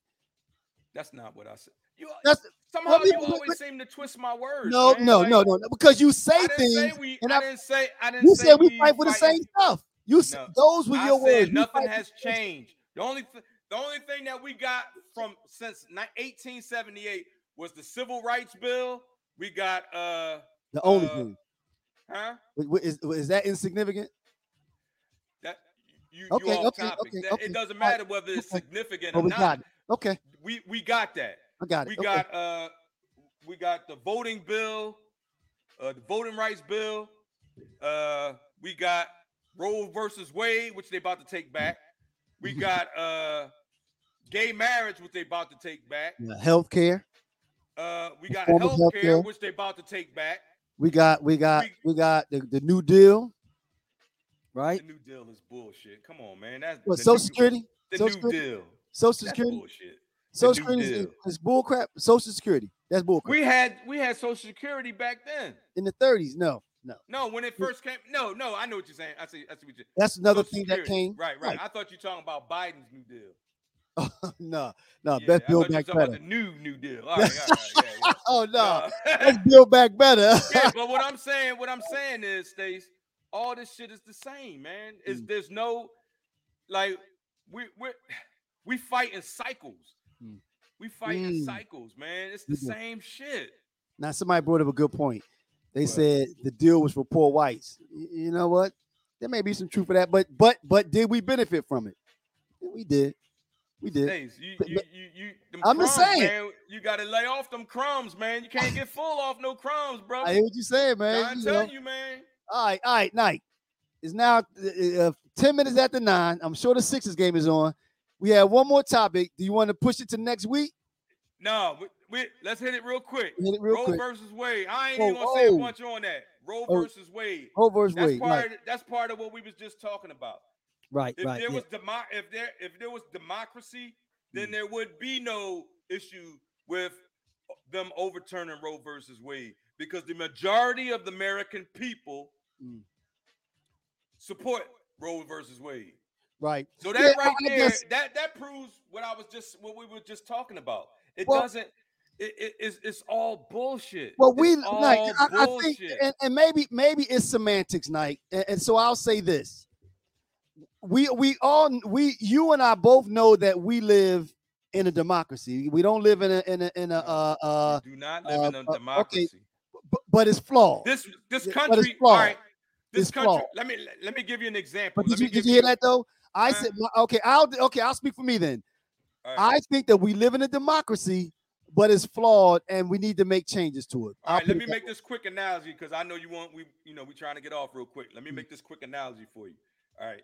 Speaker 2: That's not what I said. You
Speaker 1: That's
Speaker 2: somehow
Speaker 1: well,
Speaker 2: you always
Speaker 1: we-
Speaker 2: seem to twist my words.
Speaker 1: no,
Speaker 2: man.
Speaker 1: no,
Speaker 2: Like,
Speaker 1: no, no, no, because you say things.
Speaker 2: say we.
Speaker 1: and
Speaker 2: I,
Speaker 1: I-
Speaker 2: didn't say. I didn't
Speaker 1: You
Speaker 2: say
Speaker 1: said we fight for the same stuff. You said
Speaker 2: No.
Speaker 1: those were
Speaker 2: I
Speaker 1: your
Speaker 2: said
Speaker 1: words.
Speaker 2: Nothing has changed. The only th- the only thing that we got from since ni- 1878 was the Civil Rights Bill. We got uh
Speaker 1: The only
Speaker 2: uh,
Speaker 1: thing
Speaker 2: huh
Speaker 1: is, is that insignificant?
Speaker 2: that you
Speaker 1: Okay,
Speaker 2: you
Speaker 1: okay, okay,
Speaker 2: That-
Speaker 1: okay.
Speaker 2: It doesn't matter whether it's significant
Speaker 1: But
Speaker 2: or not.
Speaker 1: Okay,
Speaker 2: We we got that.
Speaker 1: I got it.
Speaker 2: We got uh we got the voting bill, uh the voting rights bill. Uh we got Roe versus Wade, which they about to take back. We got uh gay marriage, which they about to take back.
Speaker 1: Yeah, healthcare.
Speaker 2: Uh we got
Speaker 1: Form of
Speaker 2: health care,
Speaker 1: healthcare.
Speaker 2: which they about to take back.
Speaker 1: We got we got
Speaker 2: We-
Speaker 1: we got the, the new deal, right?
Speaker 2: The new deal is bullshit. Come on, man. That's
Speaker 1: What Social
Speaker 2: new-
Speaker 1: Security?
Speaker 2: The
Speaker 1: Social
Speaker 2: new
Speaker 1: Security?
Speaker 2: deal.
Speaker 1: Social
Speaker 2: That's
Speaker 1: Security.
Speaker 2: bullshit.
Speaker 1: Social Security is, is bull crap. Social Security. That's bull crap.
Speaker 2: We had we had Social Security back then.
Speaker 1: In the 30s, no, no.
Speaker 2: No, when it first came. No, no, I know what you're saying. I see. I see what you.
Speaker 1: That's another thing that came.
Speaker 2: Right, right. I thought you were talking about Biden's new deal.
Speaker 1: no, no,
Speaker 2: Yeah,
Speaker 1: build back better.
Speaker 2: the new new deal. All right, all right, yeah, yeah.
Speaker 1: Oh no,
Speaker 2: Uh,
Speaker 1: let's build back better.
Speaker 2: yeah, but what I'm saying, what I'm saying is, Stace, all this shit is the same, man. Is
Speaker 1: Mm.
Speaker 2: there's no like we we we fight in cycles.
Speaker 1: Mm.
Speaker 2: We fight in
Speaker 1: Mm.
Speaker 2: cycles, man. It's the
Speaker 1: do.
Speaker 2: same shit.
Speaker 1: now somebody brought up a good point. They
Speaker 2: What?
Speaker 1: said the deal was for poor whites. You know what? There may be some truth for that, but but but did we benefit from it? We did. We did.
Speaker 2: Stace, you, you, you, you,
Speaker 1: I'm just
Speaker 2: crumbs,
Speaker 1: saying.
Speaker 2: Man, you got to lay off them crumbs, man. You can't get full off no crumbs, bro.
Speaker 1: I hear what you saying, man.
Speaker 2: I'm
Speaker 1: You know.
Speaker 2: telling you, man.
Speaker 1: All right, all right, night. It's now uh, uh, 10 minutes after nine. I'm sure the Sixers game is on. We have one more topic. Do you want to push it to next week?
Speaker 2: No, we, let's hit it real quick.
Speaker 1: Hit it real
Speaker 2: Roe
Speaker 1: quick.
Speaker 2: versus Wade. I ain't
Speaker 1: Oh,
Speaker 2: even gonna say
Speaker 1: oh.
Speaker 2: a bunch on that. Roe
Speaker 1: Oh.
Speaker 2: versus Wade.
Speaker 1: Roe versus
Speaker 2: That's
Speaker 1: Wade.
Speaker 2: part.
Speaker 1: Right,
Speaker 2: Of, that's part of what we was just talking about.
Speaker 1: right,
Speaker 2: If
Speaker 1: right.
Speaker 2: there
Speaker 1: yeah.
Speaker 2: was demo- if there if there was democracy, then
Speaker 1: Mm.
Speaker 2: there would be no issue with them overturning Roe versus Wade because the majority of the American people
Speaker 1: Mm.
Speaker 2: support Roe versus Wade.
Speaker 1: Right.
Speaker 2: So that
Speaker 1: Yeah,
Speaker 2: right
Speaker 1: I
Speaker 2: there,
Speaker 1: guess-
Speaker 2: that that proves what I was just what we were just talking about. It
Speaker 1: Well-
Speaker 2: doesn't. It, it- it's it's all bullshit.
Speaker 1: Well, we like I, I think, and, and maybe maybe it's semantics night, and, and so I'll say this: we we all we you and I both know that we live in a democracy. We don't live in a in a in a uh uh,
Speaker 2: do not live in
Speaker 1: uh,
Speaker 2: a
Speaker 1: uh, okay,
Speaker 2: democracy.
Speaker 1: b- but it's flawed.
Speaker 2: This this country, all right. This
Speaker 1: It's
Speaker 2: country.
Speaker 1: flawed.
Speaker 2: Let me let me give you an example.
Speaker 1: But did you, did you hear that though? I said okay. I'll okay. I'll speak for me then.
Speaker 2: right.
Speaker 1: I think that we live in a democracy, but it's flawed, and we need to make changes to it.
Speaker 2: All
Speaker 1: I'll
Speaker 2: right, let me make
Speaker 1: way.
Speaker 2: this quick analogy because I know you want we you know we trying to get off real quick. Let me make this quick analogy for you. All right,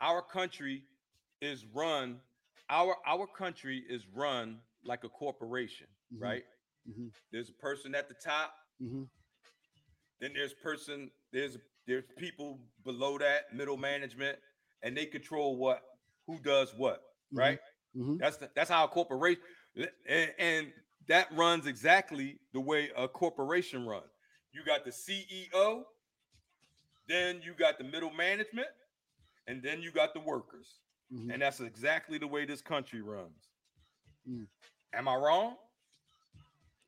Speaker 2: our country is run. Our our country is run like a corporation,
Speaker 1: Mhm.
Speaker 2: right?
Speaker 1: Mhm.
Speaker 2: There's a person at the top.
Speaker 1: Mhm.
Speaker 2: Then there's person. There's there's people below that, middle management, and they control what who does what,
Speaker 1: Mhm.
Speaker 2: right?
Speaker 1: Mhm.
Speaker 2: That's the, that's how a corporation and, and that runs exactly the way a corporation runs. You got the CEO, then you got the middle management, and then you got the workers.
Speaker 1: Mhm.
Speaker 2: And that's exactly the way this country runs.
Speaker 1: Mm.
Speaker 2: Am I wrong?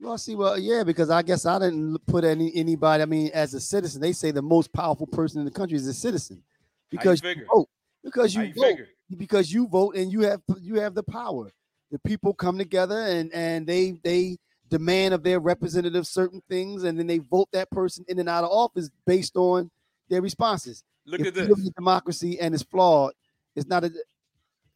Speaker 1: Well, see, well, yeah, because I guess I didn't put any anybody. I mean, as a citizen, they say the most powerful person in the country is a citizen because you
Speaker 2: figure?
Speaker 1: vote. Because you
Speaker 2: you
Speaker 1: vote.
Speaker 2: figure?
Speaker 1: Because you vote and you have you have the power. The people come together and and they they demand of their representatives certain things, and then they vote that person in and out of office based on their responses.
Speaker 2: Look
Speaker 1: if
Speaker 2: at this.
Speaker 1: democracy and it's flawed, it's not a.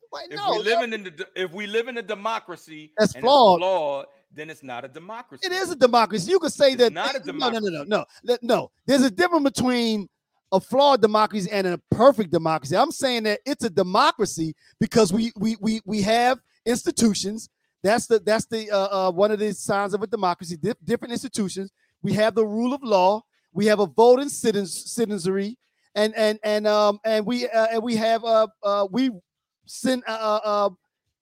Speaker 1: Why,
Speaker 2: If
Speaker 1: no,
Speaker 2: we live in the if we live in a democracy
Speaker 1: That's
Speaker 2: and
Speaker 1: flawed.
Speaker 2: it's flawed, then it's not a democracy.
Speaker 1: It is a democracy. You could say
Speaker 2: It's
Speaker 1: that.
Speaker 2: not a
Speaker 1: No, no, no, no, no, no. There's a difference between a flawed democracy and a perfect democracy. I'm saying that it's a democracy because we we we we have institutions. That's the that's the uh, uh, one of the signs of a democracy. Dif- different institutions. We have the rule of law. We have a voting citizenry, and and and um and we uh, and we have uh uh we send uh, uh uh,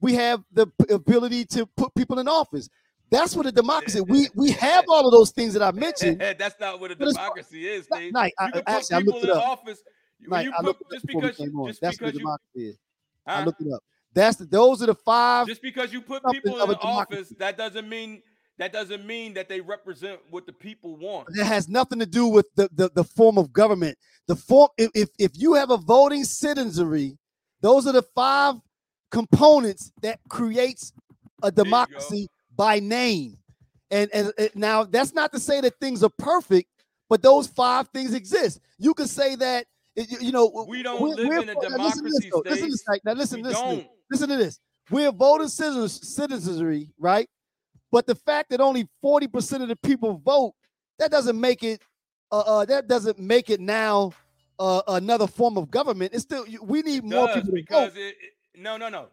Speaker 1: we have the ability to put people in office. That's what a democracy. We we have all of those things that I mentioned.
Speaker 2: That's not what a democracy is, Steve.
Speaker 1: Night, I-
Speaker 2: You can put
Speaker 1: actually, I
Speaker 2: people
Speaker 1: looked
Speaker 2: in
Speaker 1: it up.
Speaker 2: office.
Speaker 1: Night,
Speaker 2: you
Speaker 1: I
Speaker 2: put
Speaker 1: looked it up
Speaker 2: just because you just
Speaker 1: That's what a
Speaker 2: because you
Speaker 1: is. I
Speaker 2: huh?
Speaker 1: looked it up. That's the those are the five.
Speaker 2: just because you put people in
Speaker 1: democracy.
Speaker 2: office, that doesn't mean that doesn't mean that they represent what the people want.
Speaker 1: That has nothing to do with the, the, the form of government. The form if, if if you have a voting citizenry, those are the five components that creates a democracy by name. And, and and now that's not to say that things are perfect, but those five things exist. You can say that you, you know
Speaker 2: We don't live in a
Speaker 1: for- now listen to this,
Speaker 2: democracy.
Speaker 1: Listen to this, now listen, listen, to this.
Speaker 2: don't.
Speaker 1: Listen to this. We're voting citizens, citizenry, right? But the fact that only 40% of the people vote, that doesn't make it uh, uh that doesn't make it now uh, another form of government. It's still we need more people to
Speaker 2: because
Speaker 1: vote.
Speaker 2: it, it- no no no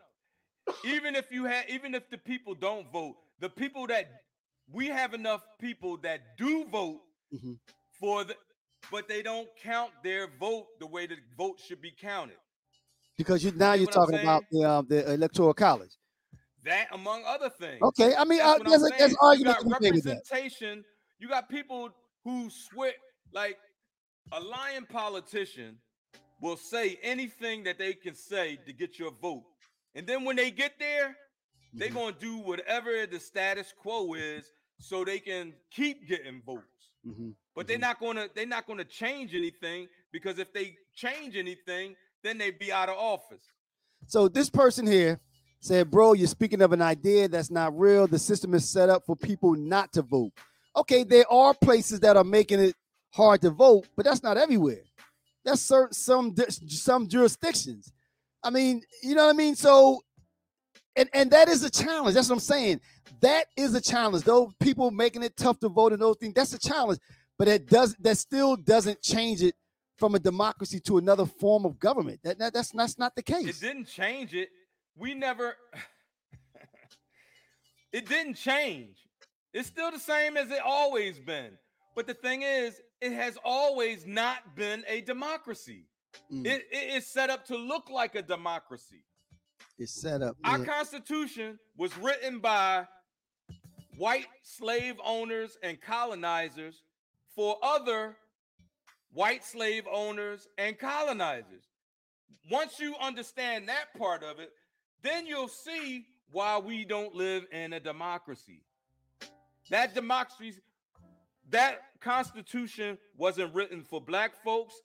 Speaker 2: even if you have, even if the people don't vote the people that we have enough people that do vote
Speaker 1: Mhm.
Speaker 2: for the but they don't count their vote the way the vote should be counted
Speaker 1: Because you now you're talking about the um, the electoral college.
Speaker 2: that among other things
Speaker 1: Okay, I mean uh,
Speaker 2: I'm
Speaker 1: there's, a, there's
Speaker 2: saying. You
Speaker 1: argument
Speaker 2: got
Speaker 1: to be made with that.
Speaker 2: representation you got people who swear like a lying politician will say anything that they can say to get your vote and then when they get there they're
Speaker 1: Mhm.
Speaker 2: going to do whatever the status quo is so they can keep getting votes
Speaker 1: Mhm,
Speaker 2: but they're
Speaker 1: mhm.
Speaker 2: not to they're not going to change anything because if they change anything then they'd be out of office
Speaker 1: So this person here said, "Bro, you're speaking of an idea that's not real. The system is set up for people not to vote." Okay, there are places that are making it hard to vote, but that's not everywhere. That's certain some some jurisdictions. I mean, you know what I mean. So and and that is a challenge. That's what I'm saying. That is a challenge. Though people making it tough to vote and those things, that's a challenge. But it does that still doesn't change it from a democracy to another form of government. That, that that's that's not the case.
Speaker 2: It didn't change it. We never. it didn't change. It's still the same as it always been. But the thing is, it has always not been a democracy.
Speaker 1: Mm.
Speaker 2: It, it is set up to look like a democracy.
Speaker 1: It's set up.
Speaker 2: Our. Constitution was written by white slave owners and colonizers for other white slave owners and colonizers. Once you understand that part of it, then you'll see why we don't live in a democracy. That democracy, that constitution wasn't written for black folks.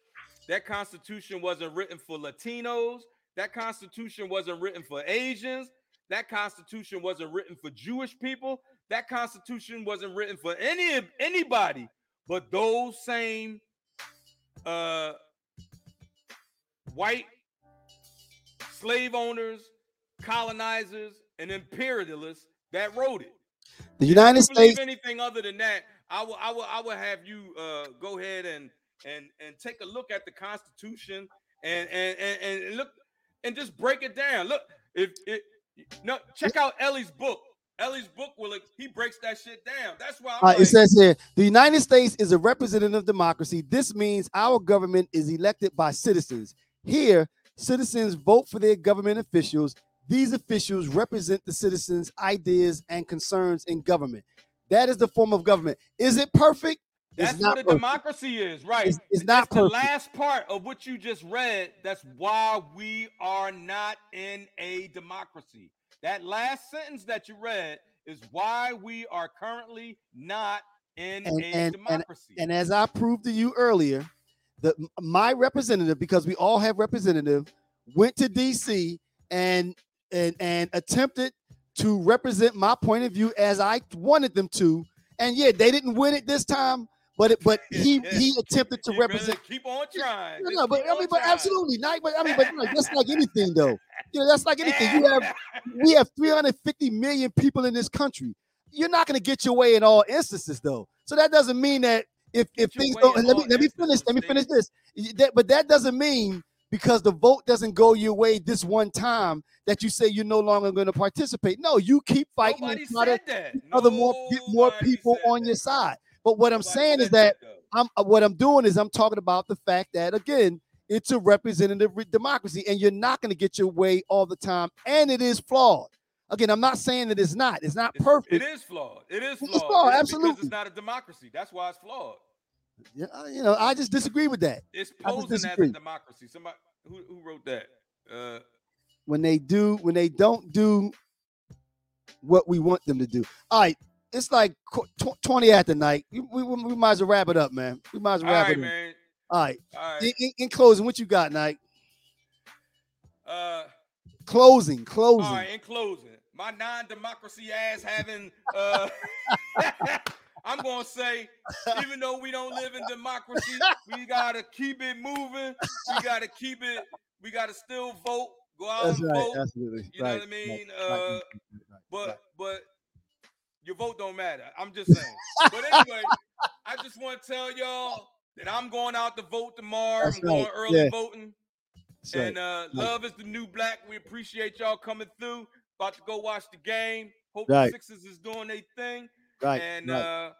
Speaker 2: That constitution wasn't written for Latinos. That constitution wasn't written for Asians. That constitution wasn't written for Jewish people. That constitution wasn't written for any anybody but those same uh, white slave owners, colonizers, and imperialists that wrote it.
Speaker 1: The United
Speaker 2: If
Speaker 1: States.
Speaker 2: anything other than that, I will, I will, I will have you uh, go ahead and and and take a look at the Constitution and and and, and look and just break it down. Look, if it no, check out Ellie's book. Ellie's book will he breaks that shit down. That's why I'm
Speaker 1: Uh,
Speaker 2: like,
Speaker 1: it says here the United States is a representative democracy. This means our government is elected by citizens. Here, citizens vote for their government officials. These officials represent the citizens' ideas and concerns in government. That is the form of government. Is it perfect?
Speaker 2: That's what
Speaker 1: not
Speaker 2: a
Speaker 1: perfect.
Speaker 2: democracy is, right?
Speaker 1: It's, it's not
Speaker 2: That's the
Speaker 1: perfect.
Speaker 2: last part of what you just read. That's why we are not in a democracy. That last sentence that you read is why we are currently not in
Speaker 1: And-
Speaker 2: a
Speaker 1: and- and-
Speaker 2: democracy.
Speaker 1: And as I proved to you earlier, the my representative, because we all have representative, went to DC and and and attempted to represent my point of view as I wanted them to. And yeah, they didn't win it this time, but it, but he he attempted to
Speaker 2: You
Speaker 1: represent.
Speaker 2: keep on trying.
Speaker 1: No, no, but I mean, but
Speaker 2: trying.
Speaker 1: absolutely not. But I mean, but like, that's like anything, though. You know, that's like anything. You have we have 350 million people in this country. You're not going to get your way in all instances, though. So that doesn't mean that if if things don't. Let me let me finish. Let me finish this. That, but that doesn't mean because the vote doesn't go your way this one time that you say you're no longer going to participate. No, you keep fighting
Speaker 2: Nobody
Speaker 1: and try to
Speaker 2: that.
Speaker 1: other more pe- more people on
Speaker 2: that.
Speaker 1: your side. But what I'm saying is
Speaker 2: said
Speaker 1: that. I'm uh, what I'm doing is I'm talking about the fact that again, it's a representative re- democracy, and you're not going to get your way all the time, and it is flawed. Again, I'm not saying that it's not. It's not perfect.
Speaker 2: It is flawed. It is
Speaker 1: It's
Speaker 2: flawed.
Speaker 1: flawed,
Speaker 2: It's
Speaker 1: absolutely.
Speaker 2: It's not a democracy. That's why it's flawed.
Speaker 1: Yeah, you know, I just disagree with that.
Speaker 2: It's posing as a democracy. Somebody who, who wrote that? Uh,
Speaker 1: When they do, when they don't do what we want them to do. All right, it's like 20 at the night. We, we, we might as well wrap it up, man. We might as well wrap
Speaker 2: right,
Speaker 1: it up.
Speaker 2: man.
Speaker 1: All right.
Speaker 2: All right.
Speaker 1: In, in, in closing, what you got, Nike?
Speaker 2: Uh,
Speaker 1: Closing, closing.
Speaker 2: all right. In closing, my non-democracy ass having. Uh, I'm gonna say, even though we don't live in democracy, we gotta keep it moving. We gotta keep it. We gotta still vote. Go out
Speaker 1: That's
Speaker 2: and
Speaker 1: right.
Speaker 2: vote.
Speaker 1: Absolutely.
Speaker 2: You know what I mean?
Speaker 1: right,
Speaker 2: Uh,
Speaker 1: right, right, right,
Speaker 2: but but your vote don't matter. I'm just saying. but anyway, I just want to tell y'all that I'm going out to vote tomorrow.
Speaker 1: That's
Speaker 2: I'm going early
Speaker 1: yeah.
Speaker 2: voting.
Speaker 1: That's right.
Speaker 2: And uh, love is the new black. We appreciate y'all coming through. About to go watch the game. Hope
Speaker 1: Right.
Speaker 2: the Sixers is doing their thing.
Speaker 1: right,
Speaker 2: and
Speaker 1: right.
Speaker 2: uh,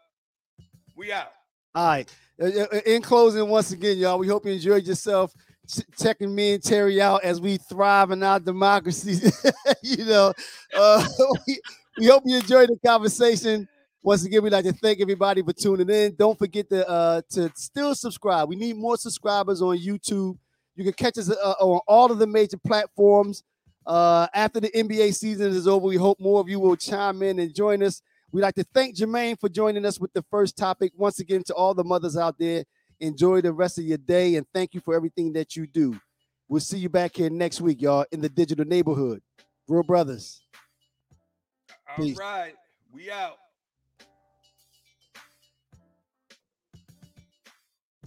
Speaker 2: we out.
Speaker 1: All right. Uh, uh, In closing, once again, y'all, we hope you enjoyed yourself ch- checking me and Terry out as we thrive in our democracy. you know, uh, we, we hope you enjoyed the conversation. Once again, we'd like to thank everybody for tuning in. Don't forget to uh, to still subscribe. We need more subscribers on YouTube. You can catch us uh, on all of the major platforms. Uh, after the NBA season is over, we hope more of you will chime in and join us. We'd like to thank Jermaine for joining us with the first topic. Once again, to all the mothers out there, enjoy the rest of your day and thank you for everything that you do. We'll see you back here next week, y'all, in the digital neighborhood. Real brothers.
Speaker 2: All
Speaker 1: Peace.
Speaker 2: right. We out.